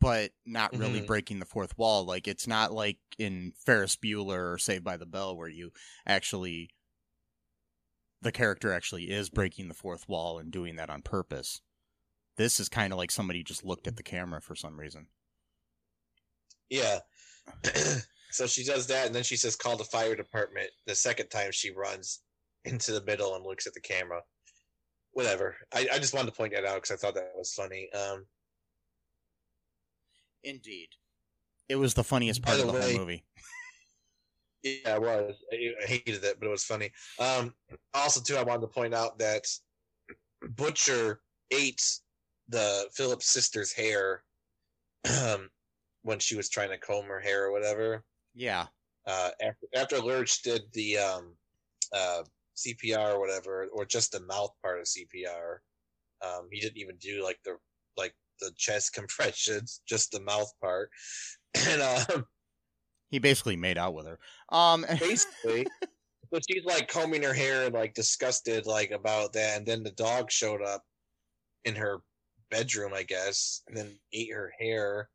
but not really Mhm. breaking the fourth wall like it's not like in Ferris Bueller or Saved by the Bell where you actually the character actually is breaking the fourth wall and doing that on purpose this is kind of like somebody just looked at the camera for some reason Yeah. *clears throat* so she does that, and then she says, "Call the fire department." The second time she runs into the middle and looks at the camera. Whatever. I, I just wanted to point that out because I thought that was funny. Um, indeed it was the funniest part the of the whole movie yeah, it was. I, I hated it, but it was funny. Um, also, too, I wanted to point out that Butcher ate the Phillips sister's hair um, when she was trying to comb her hair or whatever. yeah uh, after after Lurch did the um, uh, CPR or whatever, or just the mouth part of CPR, um, he didn't even do like the like the chest *laughs* compressions, just the mouth part. *clears throat* And um, he basically made out with her um *laughs* basically, so she's like combing her hair and like disgusted like about that, and then the dog showed up in her bedroom, I guess, and then ate her hair,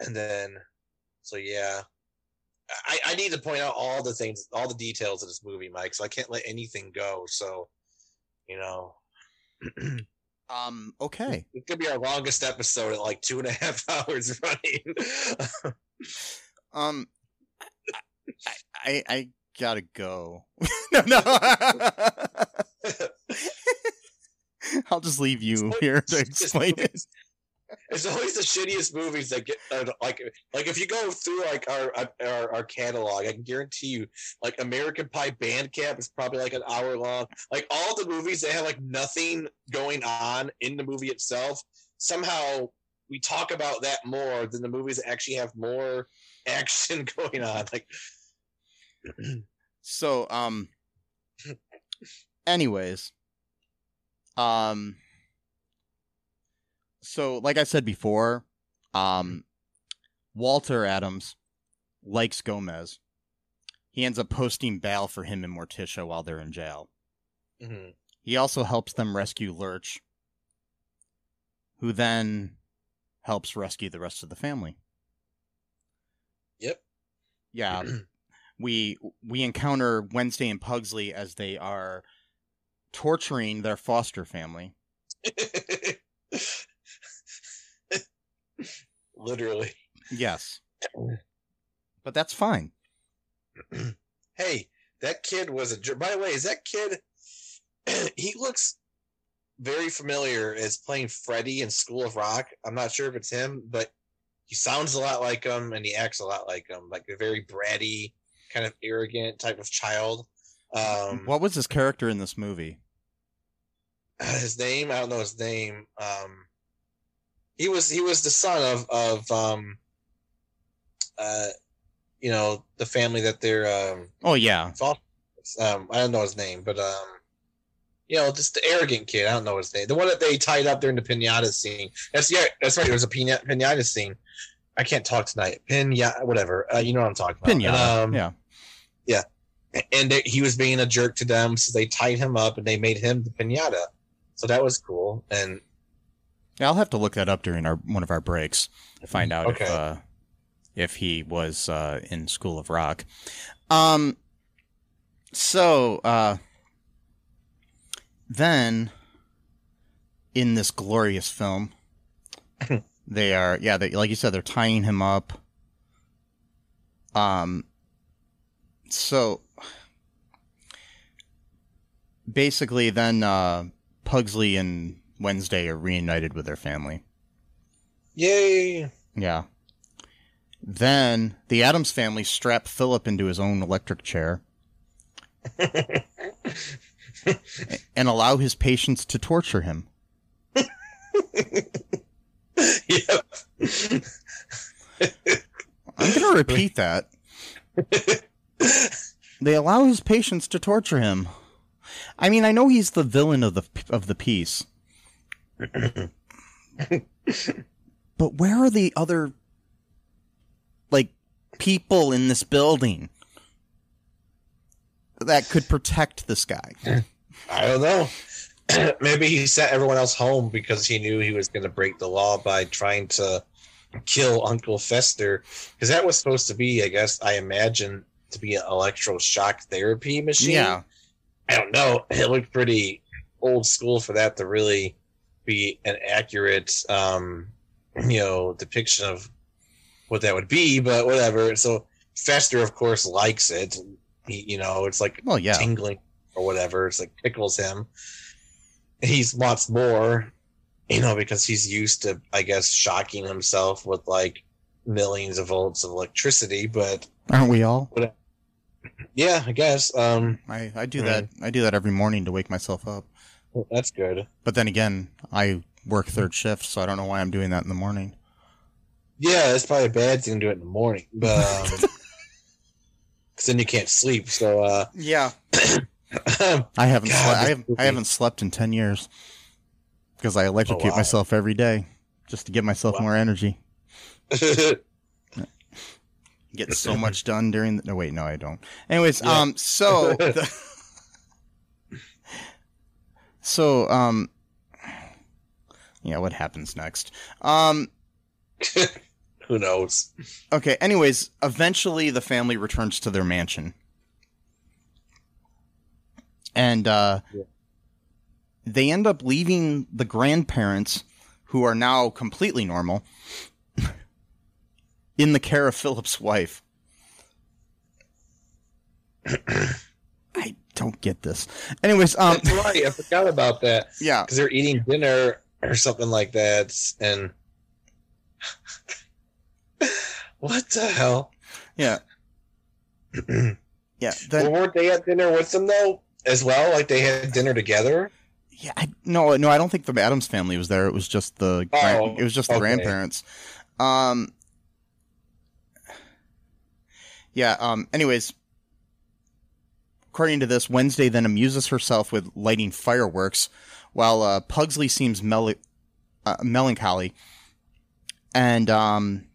and then so yeah. I, I need to point out all the things, all the details of this movie, Mike. So I can't let anything go. So, you know, *clears throat* um okay it's gonna be our longest episode at like two and a half *laughs* hours running. *laughs* Um, I, I, I gotta go. *laughs* no, no. I'll just leave you here to explain it. It's always the shittiest movies that get uh, like like if you go through like our, our our catalog, I can guarantee you, like American Pie Bandcamp is probably like an hour long. Like all the movies that have like nothing going on in the movie itself, somehow we talk about that more than the movies that actually have more *laughs* action going on. Like, So, um, anyways, um, so like I said before, um, Walter Adams likes Gomez. He ends up posting bail for him and Morticia while they're in jail. mhm. He also helps them rescue Lurch, who then helps rescue the rest of the family. yep. Yeah, *clears throat* we we encounter Wednesday and Pugsley as they are torturing their foster family. *laughs* Literally. Yes. But that's fine. *clears throat* hey, that kid was a jerk. By the way, is that kid? *clears throat* he looks very familiar as playing Freddy in School of Rock. I'm not sure if it's him, but he sounds a lot like him and he acts a lot like him, like a very bratty, kind of arrogant type of child. Um, what was his character in this movie? his name? I don't know his name. Um, he was he was the son of of um, uh, you know, the family that they're um, Oh yeah. Um, I don't know his name, but um, you know, just the arrogant kid. I don't know his name. The one that they tied up during the pinata scene. That's yeah, that's right. There was a pinata, pinata scene. I can't talk tonight. Pinata, whatever. Uh, you know what I'm talking about. Pinata. Um, yeah. and they, he was being a jerk to them, so they tied him up and they made him the pinata. So that was cool. And Yeah, I'll have to look that up during our one of our breaks to find out Okay. if uh, if he was uh, in School of Rock. Um. So uh, then, in this glorious film, *laughs* they are yeah, they like you said, they're tying him up. Um. So basically, then uh, Pugsley and Wednesday are reunited with their family. yay! Yeah. Then the Addams family strap Philip into his own electric chair *laughs* and allow his patients to torture him. yep. I'm going to repeat that. They allow his patients to torture him. I mean, I know he's the villain of the of the piece. But where are the other like people in this building that could protect this guy? I don't know. *clears throat* Maybe he sent everyone else home because he knew he was going to break the law by trying to kill Uncle Fester. Because that was supposed to be, I guess, I imagine, to be an electroshock therapy machine. Yeah. I don't know. It looked pretty old school for that to really be an accurate, um, you know, depiction of what that would be. But whatever. So Fester, of course, likes it. He, you know, it's like Well, yeah. tingling or whatever. It's like tickles him. He wants more, you know, because he's used to, I guess, shocking himself with like millions of volts of electricity. But Aren't we all? yeah, I guess um, I, I do that. I do that every morning to wake myself up. That's good. But then again, I work third shift, so I don't know why I'm doing that in the morning. Yeah, it's probably a bad thing to do it in the morning, but um, *laughs* 'cause then you can't sleep. So uh, Yeah. *coughs* I haven't. God, sle- I, have, movie. I haven't slept in ten years because I electrocute wow. myself every day just to give myself Wow. more energy. *laughs* Get so much done during. The, no, wait, no, I don't. Anyways, Yeah. um, so, *laughs* the- so, um, yeah, what happens next? Um, *laughs* who knows? okay. Anyways, eventually the family returns to their mansion, and uh, Yeah. they end up leaving the grandparents, who are now completely normal, *laughs* in the care of Philip's wife. *clears throat* I don't get this. Anyways, um, That's right. I forgot about that *laughs* yeah, because they're eating dinner or something like that, and *laughs* what the hell? yeah, *clears throat* yeah. well, weren't they at dinner with them though, as well? Like they had dinner together. yeah, I, no, no, I don't think the Addams family was there. It was just the Oh, it was just the okay. grandparents. Um, yeah. Um. Anyways, according to this, Wednesday then amuses herself with lighting fireworks, while uh, Pugsley seems mel- uh, melancholy, and um.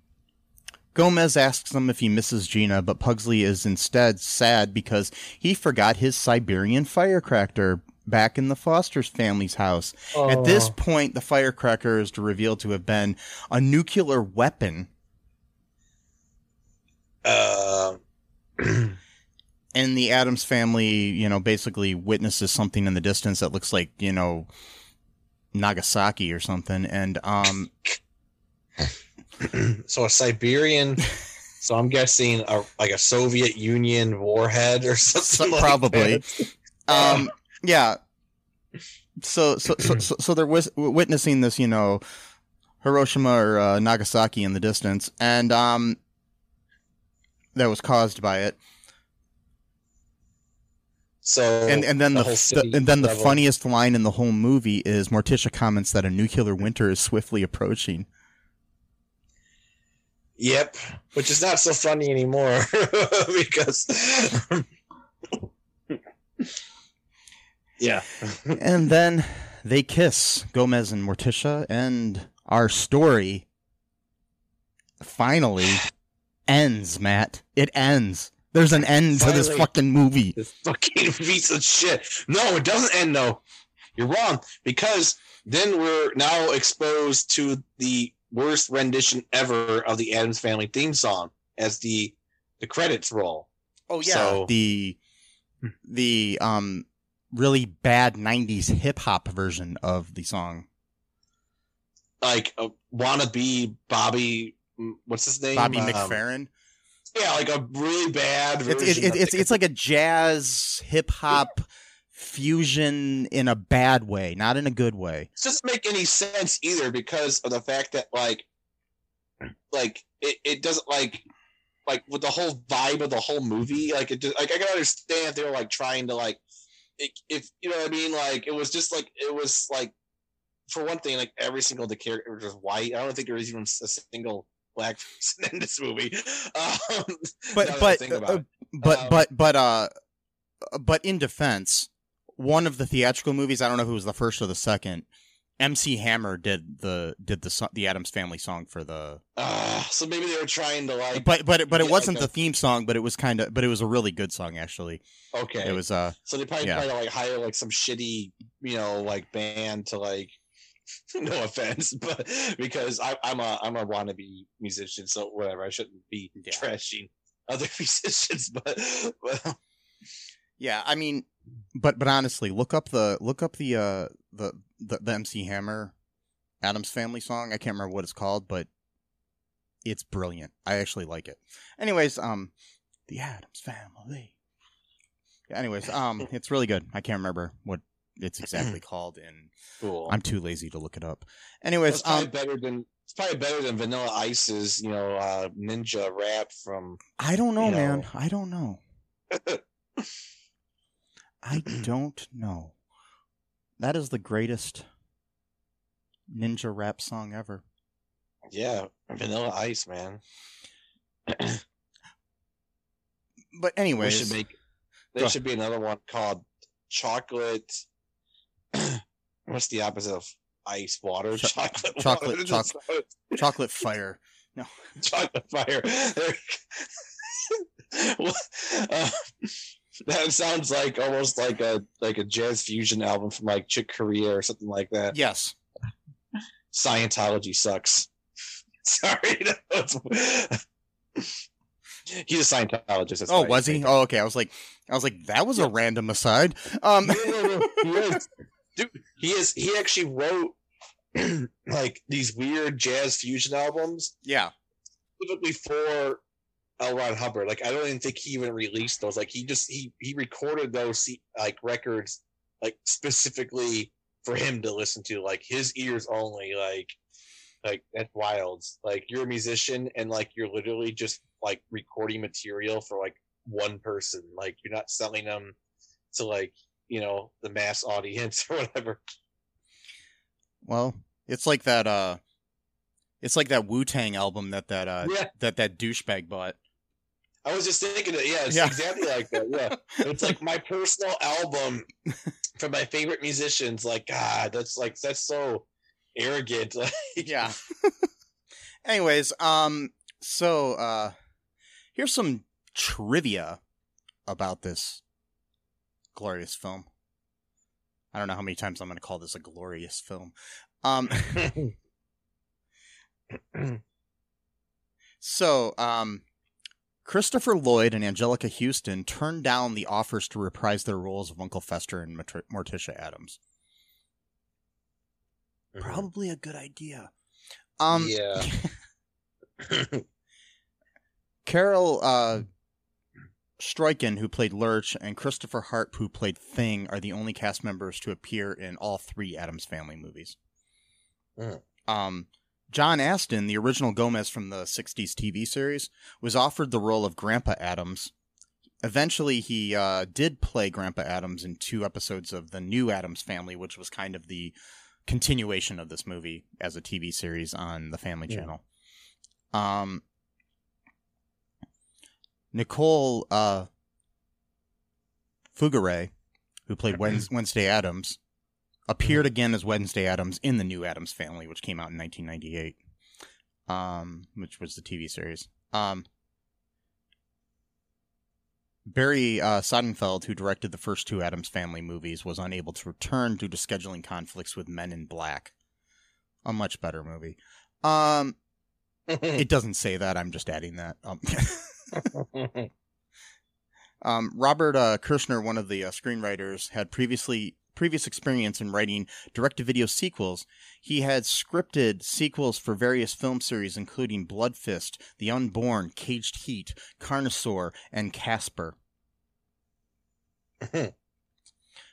Gomez asks him if he misses Gina, but Pugsley is instead sad because he forgot his Siberian firecracker back in the Foster's family's house. At this Oh. point, the firecracker is revealed to have been a nuclear weapon, Uh, *clears throat* and the Addams family, you know, basically witnesses something in the distance that looks like, you know, Nagasaki or something. And um, *clears throat* so a Siberian. *laughs* So I'm guessing a, like a Soviet Union warhead or *laughs* something. probably. *laughs* um, yeah. So, so, so, so, so they're witnessing this, you know, Hiroshima or uh, Nagasaki in the distance, and um, that was caused by it. So and and then the, the and then the funniest line in the whole movie is Morticia comments that a nuclear winter is swiftly approaching. Yep, which is not so funny anymore *laughs* because. yeah. and then they kiss Gomez and Morticia, and our story finally ends. Matt, it ends. There's an end to this fucking movie. This fucking *laughs* piece of shit. No, it doesn't end though. You're wrong because then we're now exposed to the worst rendition ever of the Addams Family theme song as the the credits roll. Oh yeah. So- the the um really bad '90s hip hop version of the song. Like a wannabe Bobby, what's his name? Bobby Um, McFerrin. Yeah, like a really bad version. It's it, it, it's it's like a jazz hip hop fusion in a bad way, not in a good way. it doesn't make any sense either because of the fact that like like it, it doesn't like like with the whole vibe of the whole movie like it just like i can understand if they were like trying to like it, if you know what i mean like it was just like it was like for one thing like every single the character was white i don't think there was even a single black person *laughs* in this movie um, But now that I but uh, but Um, but but uh but in defense, one of the theatrical movies, I don't know who was the first or the second. MC Hammer did the did the the Addams Family song for the uh, so maybe they were trying to like but but it, but it wasn't okay. the theme song, but it was kind of but it was a really good song actually. okay It was uh So they probably Yeah. try to like hire like some shitty, you know, like band to like. *laughs* no offense, but because I, I'm a I'm a wannabe musician, so whatever. I shouldn't be Yeah. trashing other *laughs* musicians, but, but yeah, I mean but but honestly, look up the look up the uh the the, the MC Hammer Addams Family song. I can't remember what it's called, but it's brilliant. I actually like it. Anyways, um the Addams Family. Anyways, um *laughs* it's really good. I can't remember what it's exactly *clears throat* called and cool. I'm too lazy to look it up. Anyways, it's probably um better than it's probably better than Vanilla Ice's, you know, uh, ninja rap from. I don't know, you man. I don't know. *laughs* I don't know. That is the greatest ninja rap song ever. Yeah, Vanilla Ice, man. But we should make. There should be another one called chocolate. *clears throat* What's the opposite of ice? Water. Cho- chocolate. chocolate- water. *laughs* *laughs* chocolate. chocolate fire. No, *laughs* chocolate fire. What- uh, that sounds like almost like a like a jazz fusion album from like Chick Corea or something like that. Yes. Scientology sucks. Sorry. He's a Scientologist. Oh, was he? Oh, okay. I was like, I was like, that was a random aside. Um, No, no, no. Dude, he is. He actually wrote *clears throat* like these weird jazz fusion albums yeah. specifically for L. Ron Hubbard. Like I don't even think he even released those. Like he just he he recorded those like records like specifically for him to listen to, like his ears only. Like like that's wild. Like you're a musician and like you're literally just like recording material for like one person. Like you're not selling them to like you know the mass *laughs* audience or whatever. Well, it's like that. uh It's like that Wu Tang album that that uh Yeah. that that douchebag bought. I was just thinking that. Yeah, it's Yeah. exactly like that. Yeah, *laughs* it's like my personal album for my favorite musicians. Like God, that's like that's so arrogant. *laughs* Like, yeah. Anyways, um, so uh, here's some trivia about this glorious film. I don't know how many times I'm going to call this a glorious film. Um, *coughs* so um, Christopher Lloyd and Anjelica Huston turned down the offers to reprise their roles of Uncle Fester and Mort- Morticia Addams. Probably a good idea. Um, yeah. *laughs* *coughs* Carol uh, Struycken, who played Lurch, and Christopher Hart, who played Thing, are the only cast members to appear in all three Addams Family movies. Mm. Um, John Astin, the original Gomez from the 60s TV series, was offered the role of Grandpa Addams. Eventually, he uh, did play Grandpa Addams in two episodes of the new Addams Family, which was kind of the continuation of this movie as a TV series on the Family Yeah. Channel. Um, Nicole uh, Fugere, who played *clears throat* Wednesday Addams, appeared again as Wednesday Addams in the new Addams Family, which came out in 1998, um, which was the TV series. Um, Barry uh, Sonnenfeld, who directed the first two Addams Family movies, was unable to return due to scheduling conflicts with Men in Black. A much better movie. Um, *laughs* it doesn't say that. I'm just adding that. Um, *laughs* *laughs* um, Robert uh, Kerchner, one of the uh, screenwriters, had previously previous experience in writing direct-to-video sequels. He had scripted sequels for various film series, including Bloodfist, The Unborn, Caged Heat, Carnosaur, and Casper. *laughs*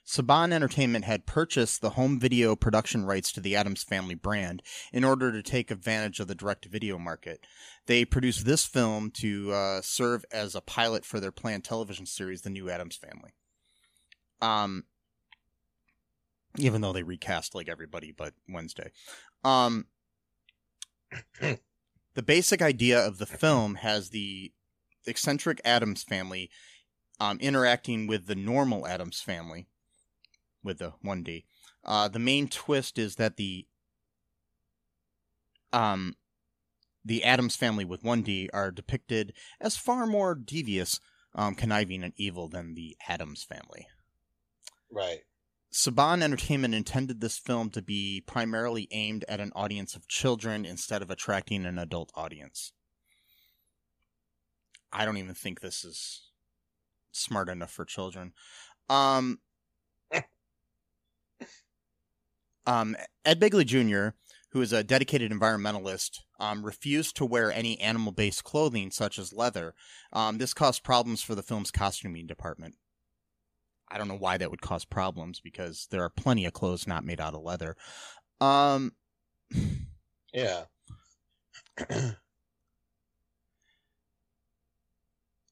Saban Entertainment had purchased the home video production rights to the Addams Family brand in order to take advantage of the direct video market. They produced this film to uh, serve as a pilot for their planned television series, The New Addams Family. Um, even though they recast like everybody but Wednesday. Um, *coughs* the basic idea of the film has the eccentric Addams family um, interacting with the normal Adams family with the 1D. Uh, the main twist is that the um the Adams family with 1D are depicted as far more devious, um, conniving, and evil than the Addams family. right. Saban Entertainment intended this film to be primarily aimed at an audience of children instead of attracting an adult audience. I don't even think this is smart enough for children. Um, um, Ed Begley Jr., who is a dedicated environmentalist, um, refused to wear any animal based clothing such as leather. Um, this caused problems for the film's costuming department. I don't know why that would cause problems because there are plenty of clothes not made out of leather. Um, *laughs* Yeah.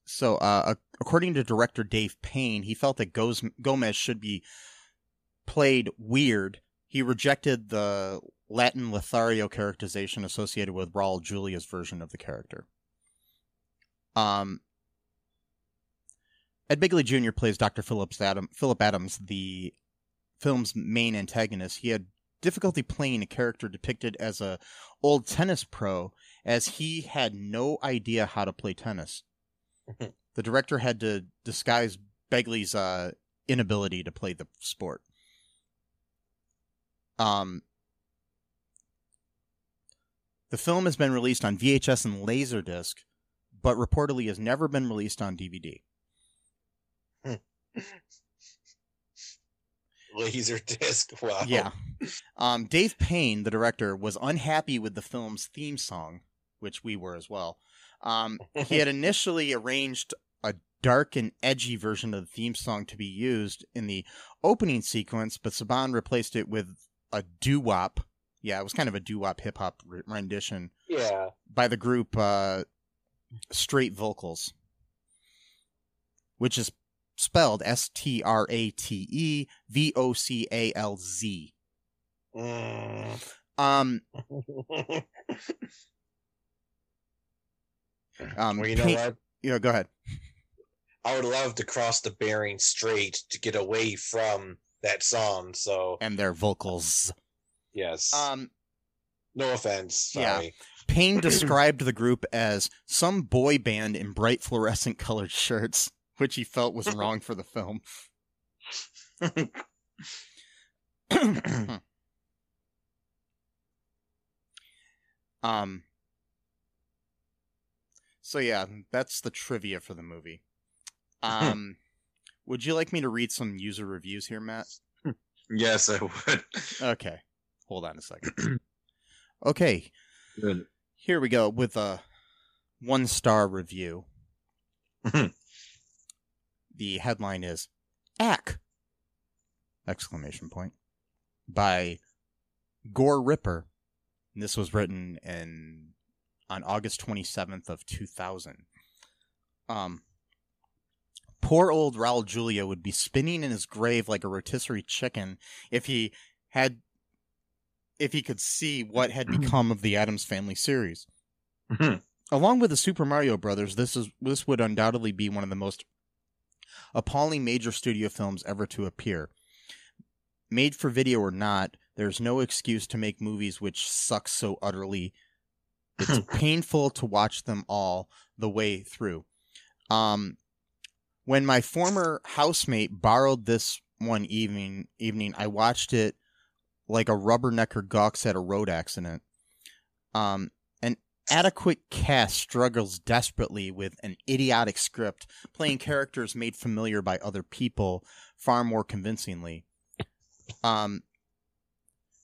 so, uh, according to director Dave Payne, he felt that Goz- Gomez should be played weird. He rejected the Latin Lothario characterization associated with Raul Julia's version of the character. Um, Ed Begley Jr. plays Dr. Phillips Adam, Philip Adams, the film's main antagonist. He had difficulty playing a character depicted as a old tennis pro, as he had no idea how to play tennis. *laughs* the director had to disguise Begley's uh, inability to play the sport. Um, the film has been released on VHS and Laserdisc, but reportedly has never been released on DVD. *laughs* Laser disc. Wow. Yeah. Um, Dave Payne, the director, was unhappy with the film's theme song, which we were as well. Um, he had *laughs* initially arranged a dark and edgy version of the theme song to be used in the opening sequence, but Saban replaced it with a doo wop. Yeah, it was kind of a doo wop hip hop rendition Yeah. by the group uh, Strate Vocalz, which is spelled S T R A T E V O C A L Z. Mm. Um, *laughs* um, well, you know paint- what? you know, go ahead. I would love to cross the Bering Strait to get away from that song. So And their vocals. yes, Um, no offense. yeah. Payne *clears throat* described the group as some boy band in bright fluorescent colored shirts, which he felt was *laughs* wrong for the film. *clears throat* um. So yeah, that's the trivia for the movie. *laughs* Um, would you like me to read some user reviews here, Matt? *laughs* yes, I would. Okay, hold on a second. *clears throat* okay, Good. here we go with a one star review. the headline is Ack! Exclamation point. By Gore Ripper. And this was written in on August 27th of 2000. Um Poor old Raul Julia would be spinning in his grave like a rotisserie chicken if he had if he could see what had *clears throat* become of the Addams Family series. Along with the Super Mario Brothers, this is this would undoubtedly be one of the most appalling major studio films ever to appear. Made for video or not, there's no excuse to make movies which suck so utterly. It's *laughs* painful to watch them all the way through. Um, when my former housemate borrowed this one evening, evening I watched it like a rubbernecker gawks at a road accident. Um, an adequate cast struggles desperately with an idiotic script, playing characters made familiar by other people far more convincingly. Um,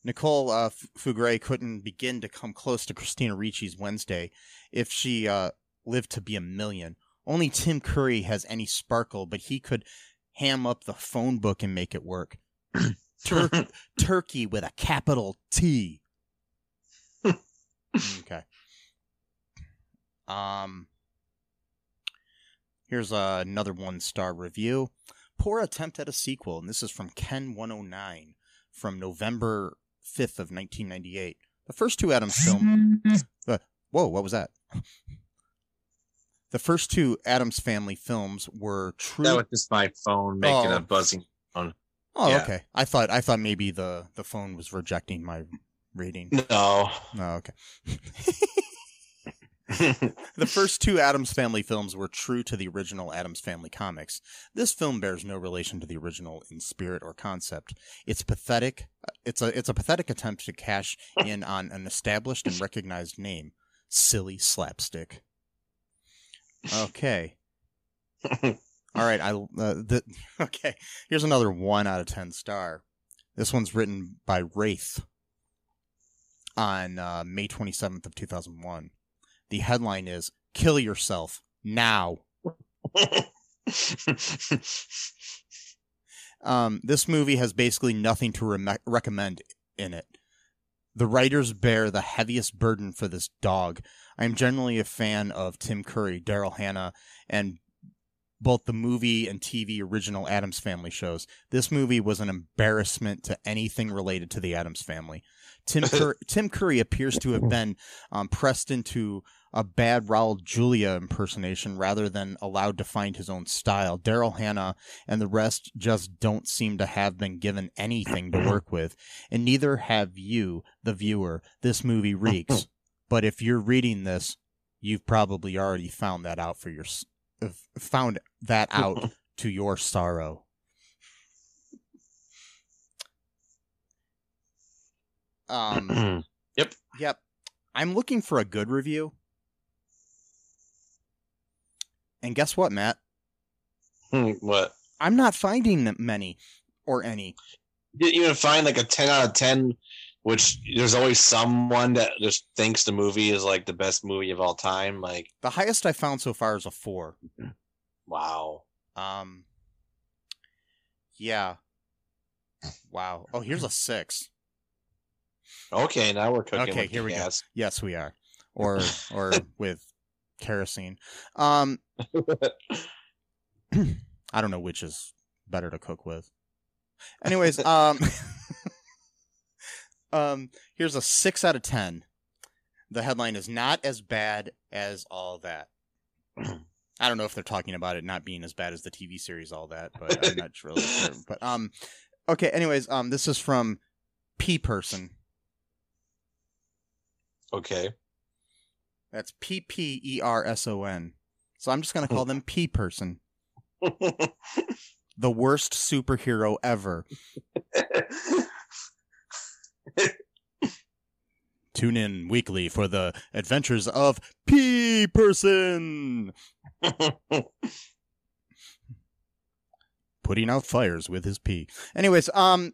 Nicole uh, Fugere couldn't begin to come close to Christina Ricci's Wednesday if she uh, lived to be a million. Only Tim Curry has any sparkle, but he could ham up the phone book and make it work. *clears throat* Tur- turkey with a capital T. *laughs* okay. Um. Here's uh, another one star review. Poor attempt at a sequel, and this is from Ken109 from November 5th of 1998. The first two Addams films. *laughs* The, whoa, what was that? The first two Addams Family films were true. That was just my phone making Oh. a buzzing. oh, yeah. okay. I thought I thought maybe the the phone was rejecting my rating. No. Oh, okay. *laughs* The first two Addams Family films were true to the original Addams Family comics. This film bears no relation to the original in spirit or concept. It's pathetic. Uh, it's a it's a pathetic attempt to cash *laughs* in on an established and recognized name. Silly slapstick. Okay. *laughs* All right. I uh, the *laughs* okay. Here's another one out of ten star. This one's written by Wraith on uh, May 27th of 2001. The headline is "Kill Yourself Now." *laughs* Um, this movie has basically nothing to re- recommend in it. The writers bear the heaviest burden for this dog. I am generally a fan of Tim Curry, Daryl Hannah, and both the movie and TV original Addams Family shows. This movie was an embarrassment to anything related to the Addams Family. Tim *laughs* Cur- Tim Curry appears to have been um, pressed into a bad Raul Julia impersonation rather than allowed to find his own style. Daryl Hannah and the rest just don't seem to have been given anything to work *clears throat* with, and neither have you, the viewer. This movie reeks. *clears throat* But if you're reading this, you've probably already found that out for your found that *clears throat* out to your sorrow. Um. Yep. Yep. I'm looking for a good review. And guess what, Matt? what? I'm not finding many or any. Didn't even find like a ten out of ten which there's always someone that just thinks the movie is like the best movie of all time. Like, The highest I found so far is a four. wow. Um, yeah. Wow. Oh, here's a six. Okay, now we're cooking. Okay, here we go. Yes, we are. Or or *laughs* with kerosene. Um, *laughs* *clears throat* I don't know which is better to cook with. Anyways, *laughs* um, *laughs* um, here's a six out of ten. The headline is not as bad as all that. I don't know if they're talking about it not being as bad as the TV series All That, but I'm not really sure. But um, okay. Anyways, um, this is from P Person. Okay. That's P P E R S O N. So I'm just gonna call them P Person, *laughs* the worst superhero ever. *laughs* Tune in weekly for the adventures of P Person, *laughs* putting out fires with his P. Anyways, um,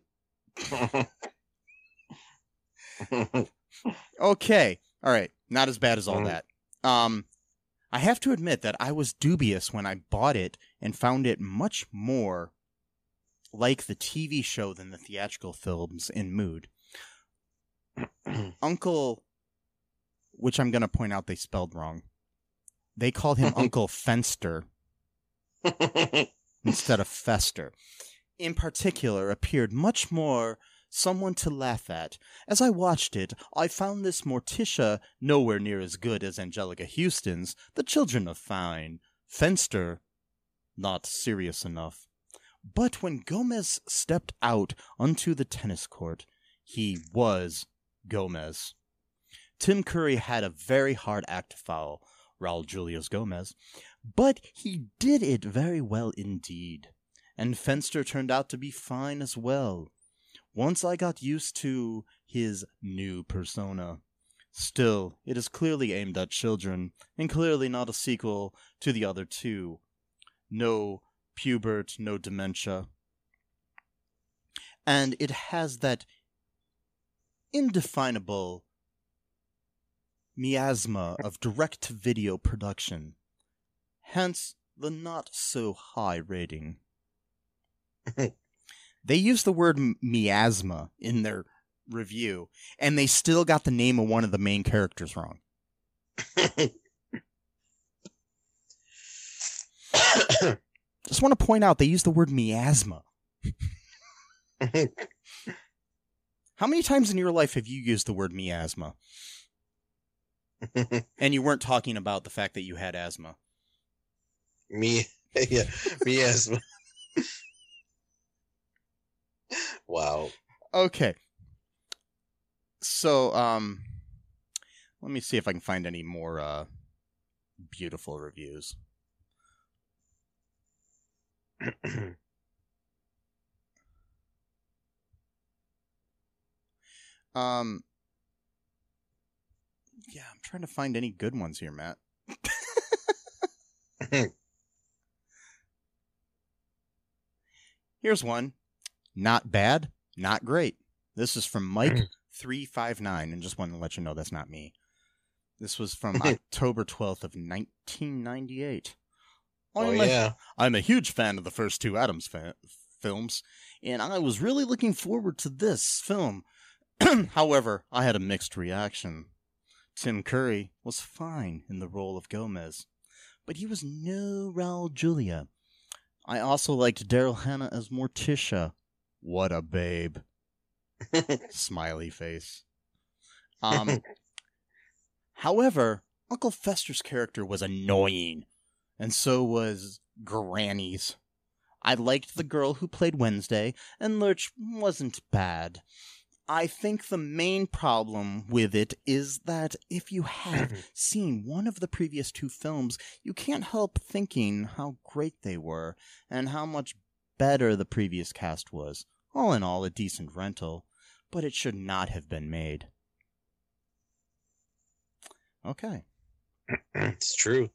okay, all right, not as bad as all Mhm. that. Um, I have to admit that I was dubious when I bought it and found it much more like the TV show than the theatrical films in mood. *clears throat* Uncle, which I'm going to point out they spelled wrong. They called him *laughs* Uncle Fenster *laughs* instead of Fester. In particular, appeared much more someone to laugh at. As I watched it, I found this Morticia nowhere near as good as Anjelica Huston's The Children of Fine. Fenster, not serious enough. But when Gomez stepped out onto the tennis court, he was Gomez. Tim Curry had a very hard act to follow, Raul Julia's Gomez, but he did it very well indeed. And Fenster turned out to be fine as well. Once I got used to his new persona. Still, it is clearly aimed at children, and clearly not a sequel to the other two. No pubert, no dementia. And it has that indefinable miasma of direct video production. Hence the not so high rating. *laughs* they use the word miasma in their review, and they still got the name of one of the main characters wrong. *coughs* Just want to point out they use the word miasma. *laughs* How many times in your life have you used the word miasma? *laughs* And you weren't talking about the fact that you had asthma. me, *laughs* yeah, me as. Wow. Okay. So, um, let me see if I can find any more uh, beautiful reviews. *clears throat* Um, yeah, I'm trying to find any good ones here, Matt. *laughs* Here's one. Not bad, not great. This is from Mike359, mm. and just wanted to let you know that's not me. This was from *laughs* October 12th of 1998. oh I'm a- yeah. I'm a huge fan of the first two Addams fa- films, and I was really looking forward to this film. *clears throat* However, I had a mixed reaction. Tim Curry was fine in the role of Gomez, but he was no Raul Julia. I also liked Daryl Hannah as Morticia. What a babe. *laughs* Smiley face. Um, *laughs* however, Uncle Fester's character was annoying, and so was Granny's. I liked the girl who played Wednesday, and Lurch wasn't bad. I think the main problem with it is that if you have *laughs* seen one of the previous two films, you can't help thinking how great they were and how much better the previous cast was. All in all, a decent rental, but it should not have been made. Okay. *clears throat* it's true.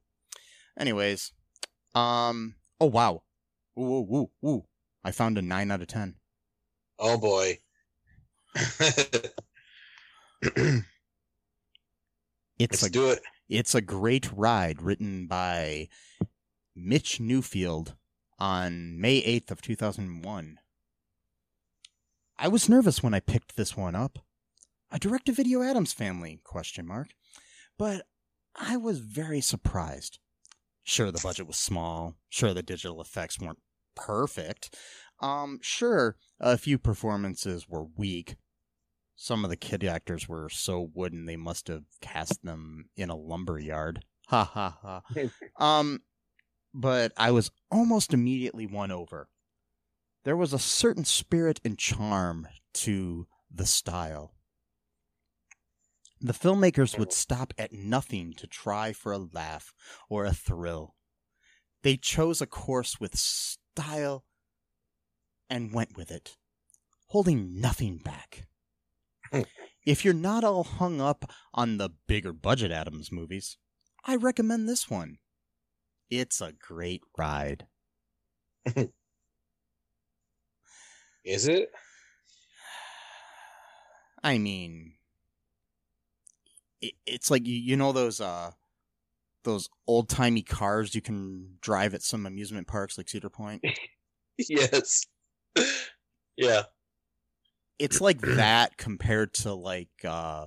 Anyways, um, oh wow, ooh, ooh, ooh, ooh. I found a nine out of ten. Oh boy. *clears throat* It's Let's a do it. It's a great ride written by Mitch Newfield on May 8th of 2001. I was nervous when I picked this one up. A direct-to-video Addams family question mark. But I was very surprised. Sure the budget was small, sure the digital effects weren't perfect. Um sure a few performances were weak, some of the kid actors were so wooden they must have cast them in a lumber yard. Ha ha ha. *laughs* um, but I was almost immediately won over. There was a certain spirit and charm to the style. The filmmakers would stop at nothing to try for a laugh or a thrill. They chose a course with style and went with it, holding nothing back. *laughs* if you're not all hung up on the bigger budget Addams movies, I recommend this one. It's a great ride. Is it? *sighs* I mean, it, it's like you, you know those uh those old timey cars you can drive at some amusement parks like Cedar Point. *laughs* yes. *laughs* yeah. It's like *clears throat* that compared to like uh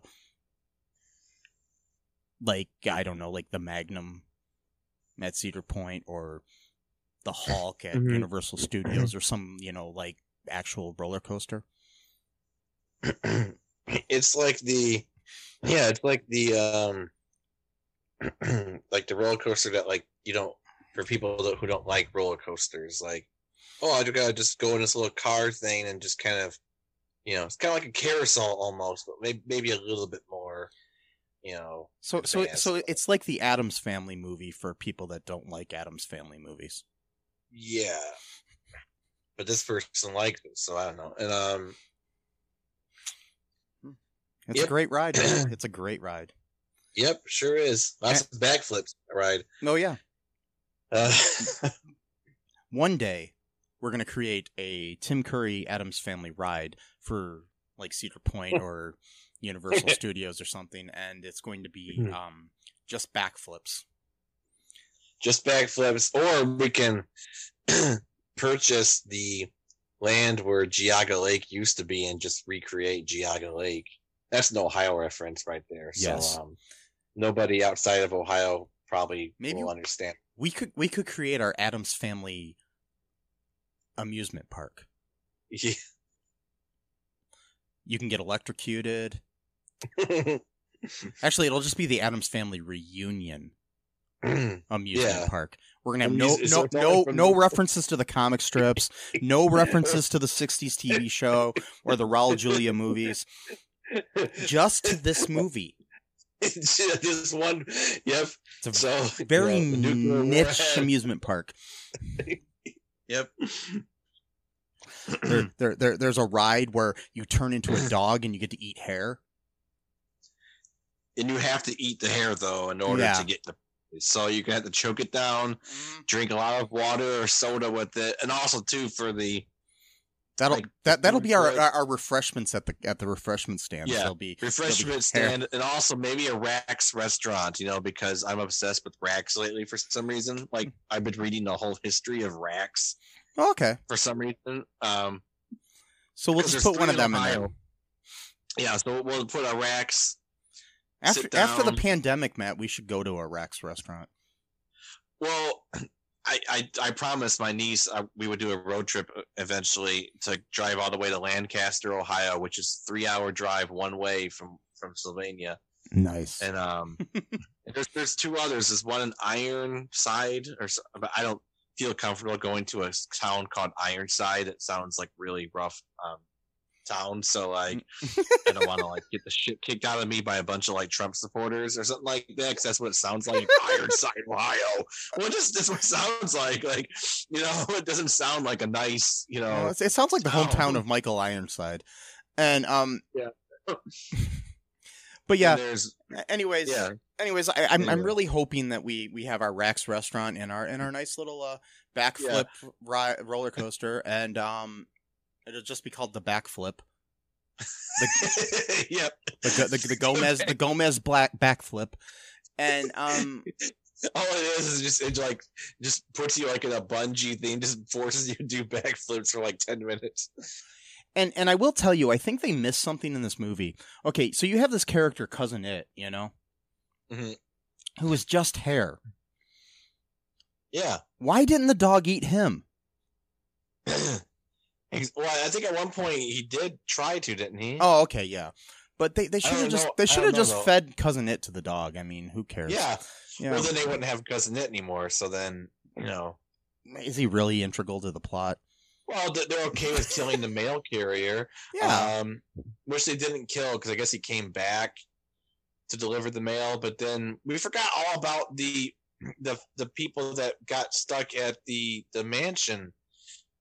like I don't know, like the Magnum at Cedar Point or the *laughs* Hulk at Mhm. Universal Studios or some, you know, like actual roller coaster. *clears throat* it's like the yeah, it's like the um *clears throat* like the roller coaster that like you don't for people that, who don't like roller coasters like oh I just gotta just go in this little car thing and just kind of you know it's kind of like a carousel almost but maybe maybe a little bit more you know So so Advanced. so it's like the Addams Family movie for people that don't like Addams Family movies. yeah but this person liked it so I don't know and um It's a great ride. *clears throat* it's a great ride. yep sure is lots of backflips ride. Oh yeah. uh, *laughs* One day we're gonna create a Tim Curry Addams Family ride for like Cedar Point *laughs* or Universal *laughs* Studios or something, and it's going to be Mhm. um just backflips. just backflips, or we can *clears throat* purchase the land where Geauga Lake used to be and just recreate Geauga Lake. That's an Ohio reference right there. Yes. So um, nobody outside of Ohio probably Maybe- will understand. We could we could create our Addams Family amusement park. *laughs* Yeah. You can get electrocuted. *laughs* Actually, it'll just be the Addams Family reunion *clears throat* amusement Yeah. park. We're gonna have no no no no *laughs* references to the comic strips, no *laughs* references to the '60s TV show or the Raul Julia movies. Just to this movie. just one. Yep. It's a So very yeah, niche amusement park. Yep. There, *clears throat* there, there, there's a ride where you turn into a dog and you get to eat hair. and you have to eat the hair though in order Yeah. to get the. So you have to choke it down, mm-hmm. drink a lot of water or soda with it, and also too for the That'll Like, that that'll be our, our our refreshments at the at the refreshment stand. Yeah, There'll be refreshment hair. stand, and also maybe a Rax restaurant. You know, because I'm obsessed with Rax lately for some reason. Like I've been reading the whole history of Rax Oh, okay. for some reason. Um, So we'll just put one of them in there. Yeah, so we'll put a Rax. After after the pandemic, Matt, we should go to a Rax restaurant. Well, *clears throat* I, I I promised my niece uh, we would do a road trip uh, eventually to drive all the way to Lancaster, Ohio, which is a three hour drive one way from from Sylvania. Nice. And um, *laughs* there's there's two others. There's one in Ironside, or but I don't feel comfortable going to a town called Ironside. It sounds like really rough um town. So like I don't want to like get the shit kicked out of me by a bunch of like Trump supporters or something like that. Because that's what it sounds like. *laughs* Ironside, Ohio. Well, just that's what it sounds like. Like you know, *laughs* it doesn't sound like a nice you know. it's- it sounds like the hometown town. of Michael Ironside, and um. Yeah. *laughs* But yeah. Anyways, yeah. anyways, I, I'm I'm really hoping that we we have our Rax restaurant and our and our nice little uh backflip ri- roller coaster, and um, it'll just be called the backflip, The, *laughs* yep. the, the, the *laughs* Gomez the Gomez black backflip, and um *laughs* All it is is just it like just puts you like in a bungee thing, just forces you to do backflips for like ten minutes. And and I will tell you, I think they missed something in this movie. Okay, so you have this character cousin it, you know, Mhm. who is just hair. Yeah. Why didn't the dog eat him? *clears throat* Well, I think at one point he did try to, didn't he? Oh, okay, yeah. But they, they should have just know- they should have just though. fed cousin it to the dog. I mean, who cares? yeah. Yeah. Well, then they wouldn't have cousin it anymore. So then, you know, is he really integral to the plot? Well, they're okay with killing the mail carrier. *laughs* Yeah. Um, which they didn't kill because I guess he came back to deliver the mail. But then we forgot all about the the the people that got stuck at the the mansion.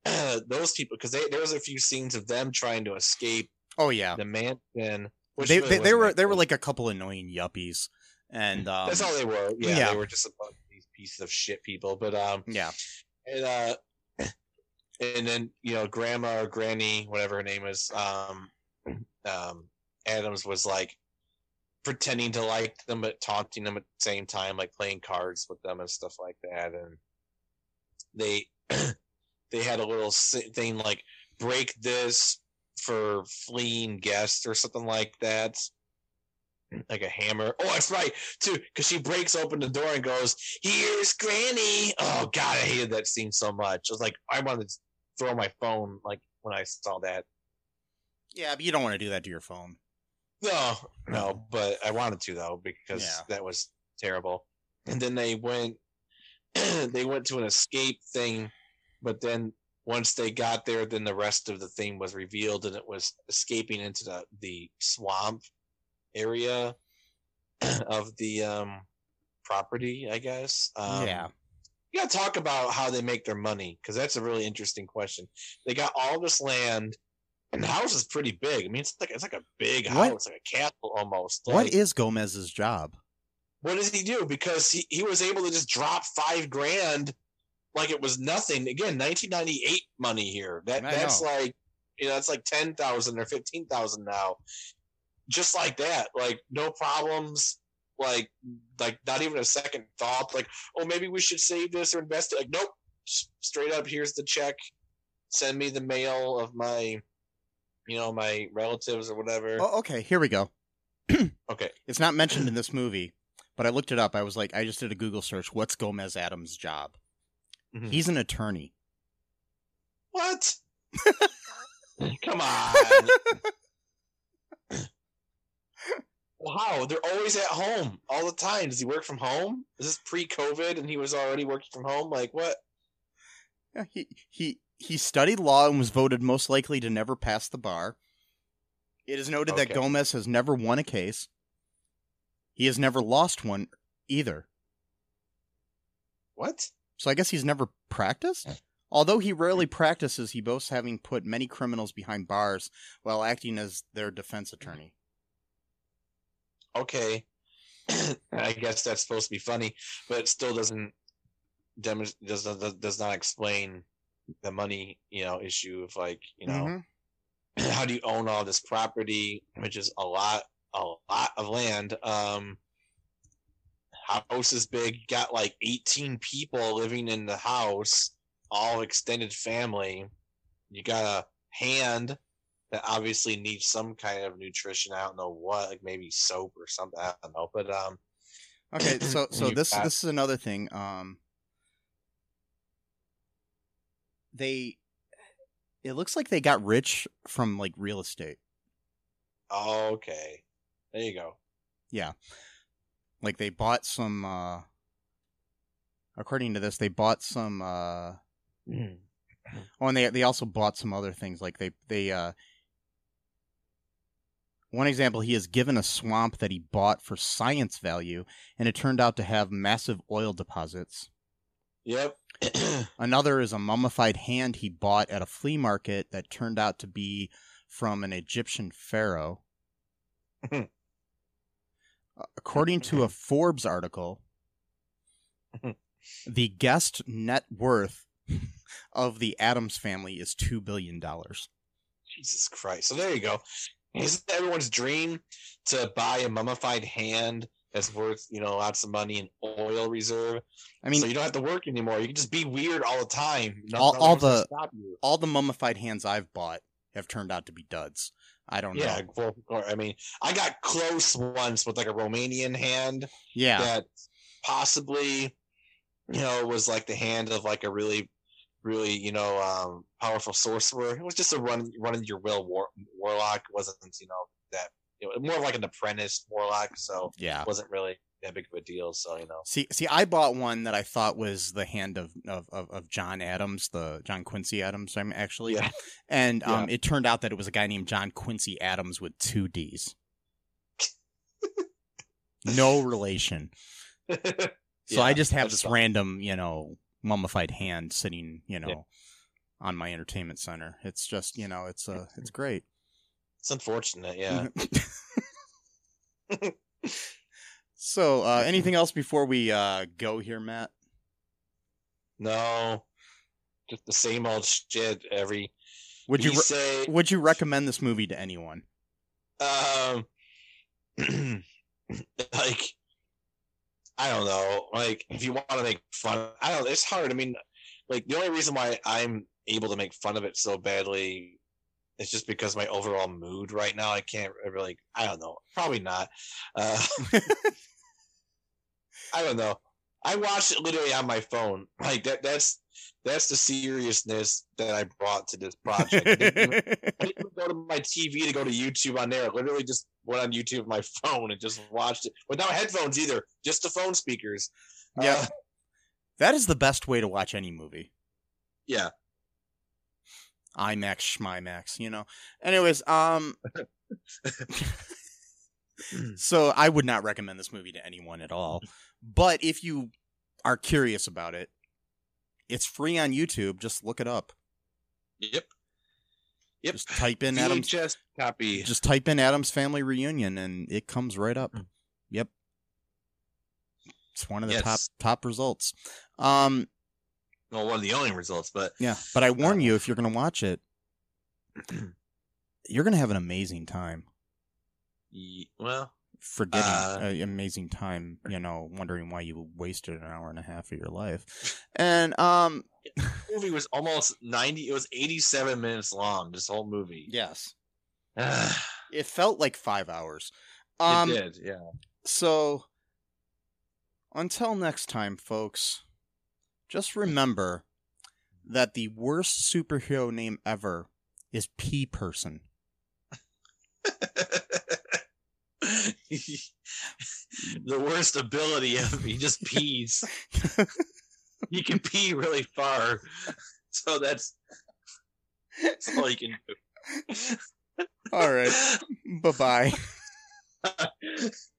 *clears throat* Those people, because there was a few scenes of them trying to escape oh yeah. the mansion. Which They, really they, they were they were like a couple annoying yuppies, and um, that's all they were. Yeah, yeah. they were just a bunch of these pieces of shit people. But um, yeah. and uh, and then you know, grandma or granny, whatever her name is, um, um, Addams was like pretending to like them but taunting them at the same time, like playing cards with them and stuff like that. And they *clears throat* they had a little thing like break this for fleeing guests or something like that. Like a hammer. Oh, that's right, too, because she breaks open the door and goes, "Here's Granny." Oh God, I hated that scene so much. I was like, I wanted to throw my phone like when I saw that. Yeah, but you don't want to do that to your phone. No, no, but I wanted to though because Yeah. that was terrible. And then they went, *clears throat* they went to an escape thing, but then once they got there, then the rest of the thing was revealed, and it was escaping into the the swamp area *clears throat* of the um property, I guess. Um, yeah. you gotta talk about how they make their money because that's a really interesting question. They got all this land, and the house is pretty big. I mean, it's like it's like a big What- house, like a castle almost. What Like, is Gomez's job? what does he do? Because he, he was able to just drop five grand like it was nothing. Again, 1998 money here. That that's know. like you know that's like ten thousand or fifteen thousand now. Just like that, like no problems. Like like not even a second thought. Like oh maybe we should save this or invest it. Like nope, straight up. Here's the check. Send me the mail of my, you know, my relatives or whatever. Oh, okay. Here we go. *clears throat* Okay. It's not mentioned in this movie, but I looked it up. I was like, I just did a Google search. What's Gomez Addams' job? Mhm. He's an attorney. What? *laughs* Come on. *laughs* wow, they're always at home all the time. Does he work from home? Is this pre-COVID and he was already working from home? Like what? Yeah, he he he studied law and was voted most likely to never pass the bar. It is noted that Gomez has never won a case. He has never lost one either. What? So I guess he's never practiced? Although he rarely hmm. practices, he boasts having put many criminals behind bars while acting as their defense attorney. Okay. *clears throat* I guess that's supposed to be funny, but it still doesn't does not does not explain the money, you know, issue of like, you know, Mhm. *clears throat* how do you own all this property, which is a lot, a lot of land. Um, house is big, got like 18 people living in the house, all extended family. You got a hand that obviously needs some kind of nutrition. I don't know what, like maybe soap or something. I don't know, but um, Okay, *clears throat* so so this got- this is another thing. Um, they, it looks like they got rich from like real estate. okay, there you go. Yeah, like they bought some. uh According to this, they bought some. uh Oh, and they they also bought some other things. Like they they. uh One example, he has given a swamp that he bought for science value, and it turned out to have massive oil deposits. Yep. *clears throat* *clears throat* Another is a mummified hand he bought at a flea market that turned out to be from an Egyptian pharaoh. *laughs* According to a Forbes article, *laughs* the guest net worth *laughs* of the Addams family is $2 billion. Jesus Christ. So there you go. Isn't everyone's dream to buy a mummified hand that's worth you know lots of money in oil reserve? I mean, so you don't have to work anymore. You can just be weird all the time. No- All- no all the- all the mummified hands I've bought have turned out to be duds. I don't Yeah, know. well, I mean, I got close once with like a Romanian hand Yeah. that possibly, you know, was like the hand of like a really, really, you know, um, powerful sorcerer. It was just a run, running your will war, warlock. It wasn't, you know, that you know, more like an apprentice warlock. So Yeah. it wasn't really that big of a deal. So you know, See, see, I bought one that I thought was the hand of of, of, of John Adams, the John Quincy Adams. I'm actually, yeah, and um, it turned out that it was a guy named John Quincy Addams with two D's. *laughs* no relation. *laughs* So I just have this fine. random, you know, mummified hand sitting, you know, on my entertainment center. It's just, you know, it's uh, it's *laughs* great. It's unfortunate. Yeah. *laughs* *laughs* so, uh, anything else before we uh, go here, Matt? no, just the same old shit every. Would you re- say? would you recommend this movie to anyone? um *clears throat* like i don't know. Like if you want to make fun i don't it's hard. I mean like the only reason why i'm able to make fun of it so badly is just because my overall mood right now i can't really i don't know. Probably not. Uh *laughs* i don't know. I watched it literally on my phone. Like that that's that's the seriousness that i brought to this project I didn't even- I didn't go to my TV to go to YouTube on there. I literally just went on YouTube with my phone and just watched it without headphones either, just the phone speakers. Yeah. Uh, that is the best way to watch any movie. yeah. IMAX, Schmimax, you know. Anyways, um, *laughs* so I would not recommend this movie to anyone at all. But if you are curious about it, it's free on YouTube. Just look it up. Yep. Yep. Just type in *laughs* Addams. VHS copy. Just type in Addams Family Reunion, and it comes right up. Yep. It's one of the top Yes. top results. Um, well, one of the only results, but yeah, but I warn Uh, you, if you're gonna watch it, *clears throat* you're gonna have an amazing time. well, forgetting Uh, amazing time, you know, wondering why you wasted an hour and a half of your life. And um the movie was almost 90, it was 87 minutes long, this whole movie. yes, it it felt like 5 hours. Um did, yeah. so until next time, folks, just remember that the worst superhero name ever is P person. *laughs* *laughs* the worst ability of he just pees. *laughs* he can pee really far. So that's that's all you can do. All right. Bye-bye.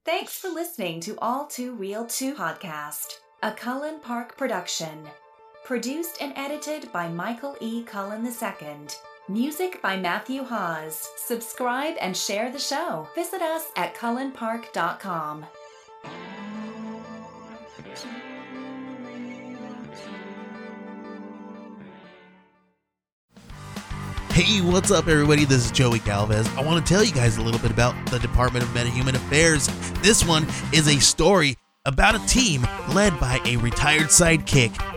Thanks for listening to All Too Real 2 podcast, a Cullen Park production. Produced and edited by Michael E. Cullen II. Music by Matthew Hawes. Subscribe and share the show. Visit us at cullenpark.com. Hey, what's up, everybody? This is Joey Galvez. I want to tell you guys a little bit about the Department of Metahuman Affairs. This one is a story about a team led by a retired sidekick,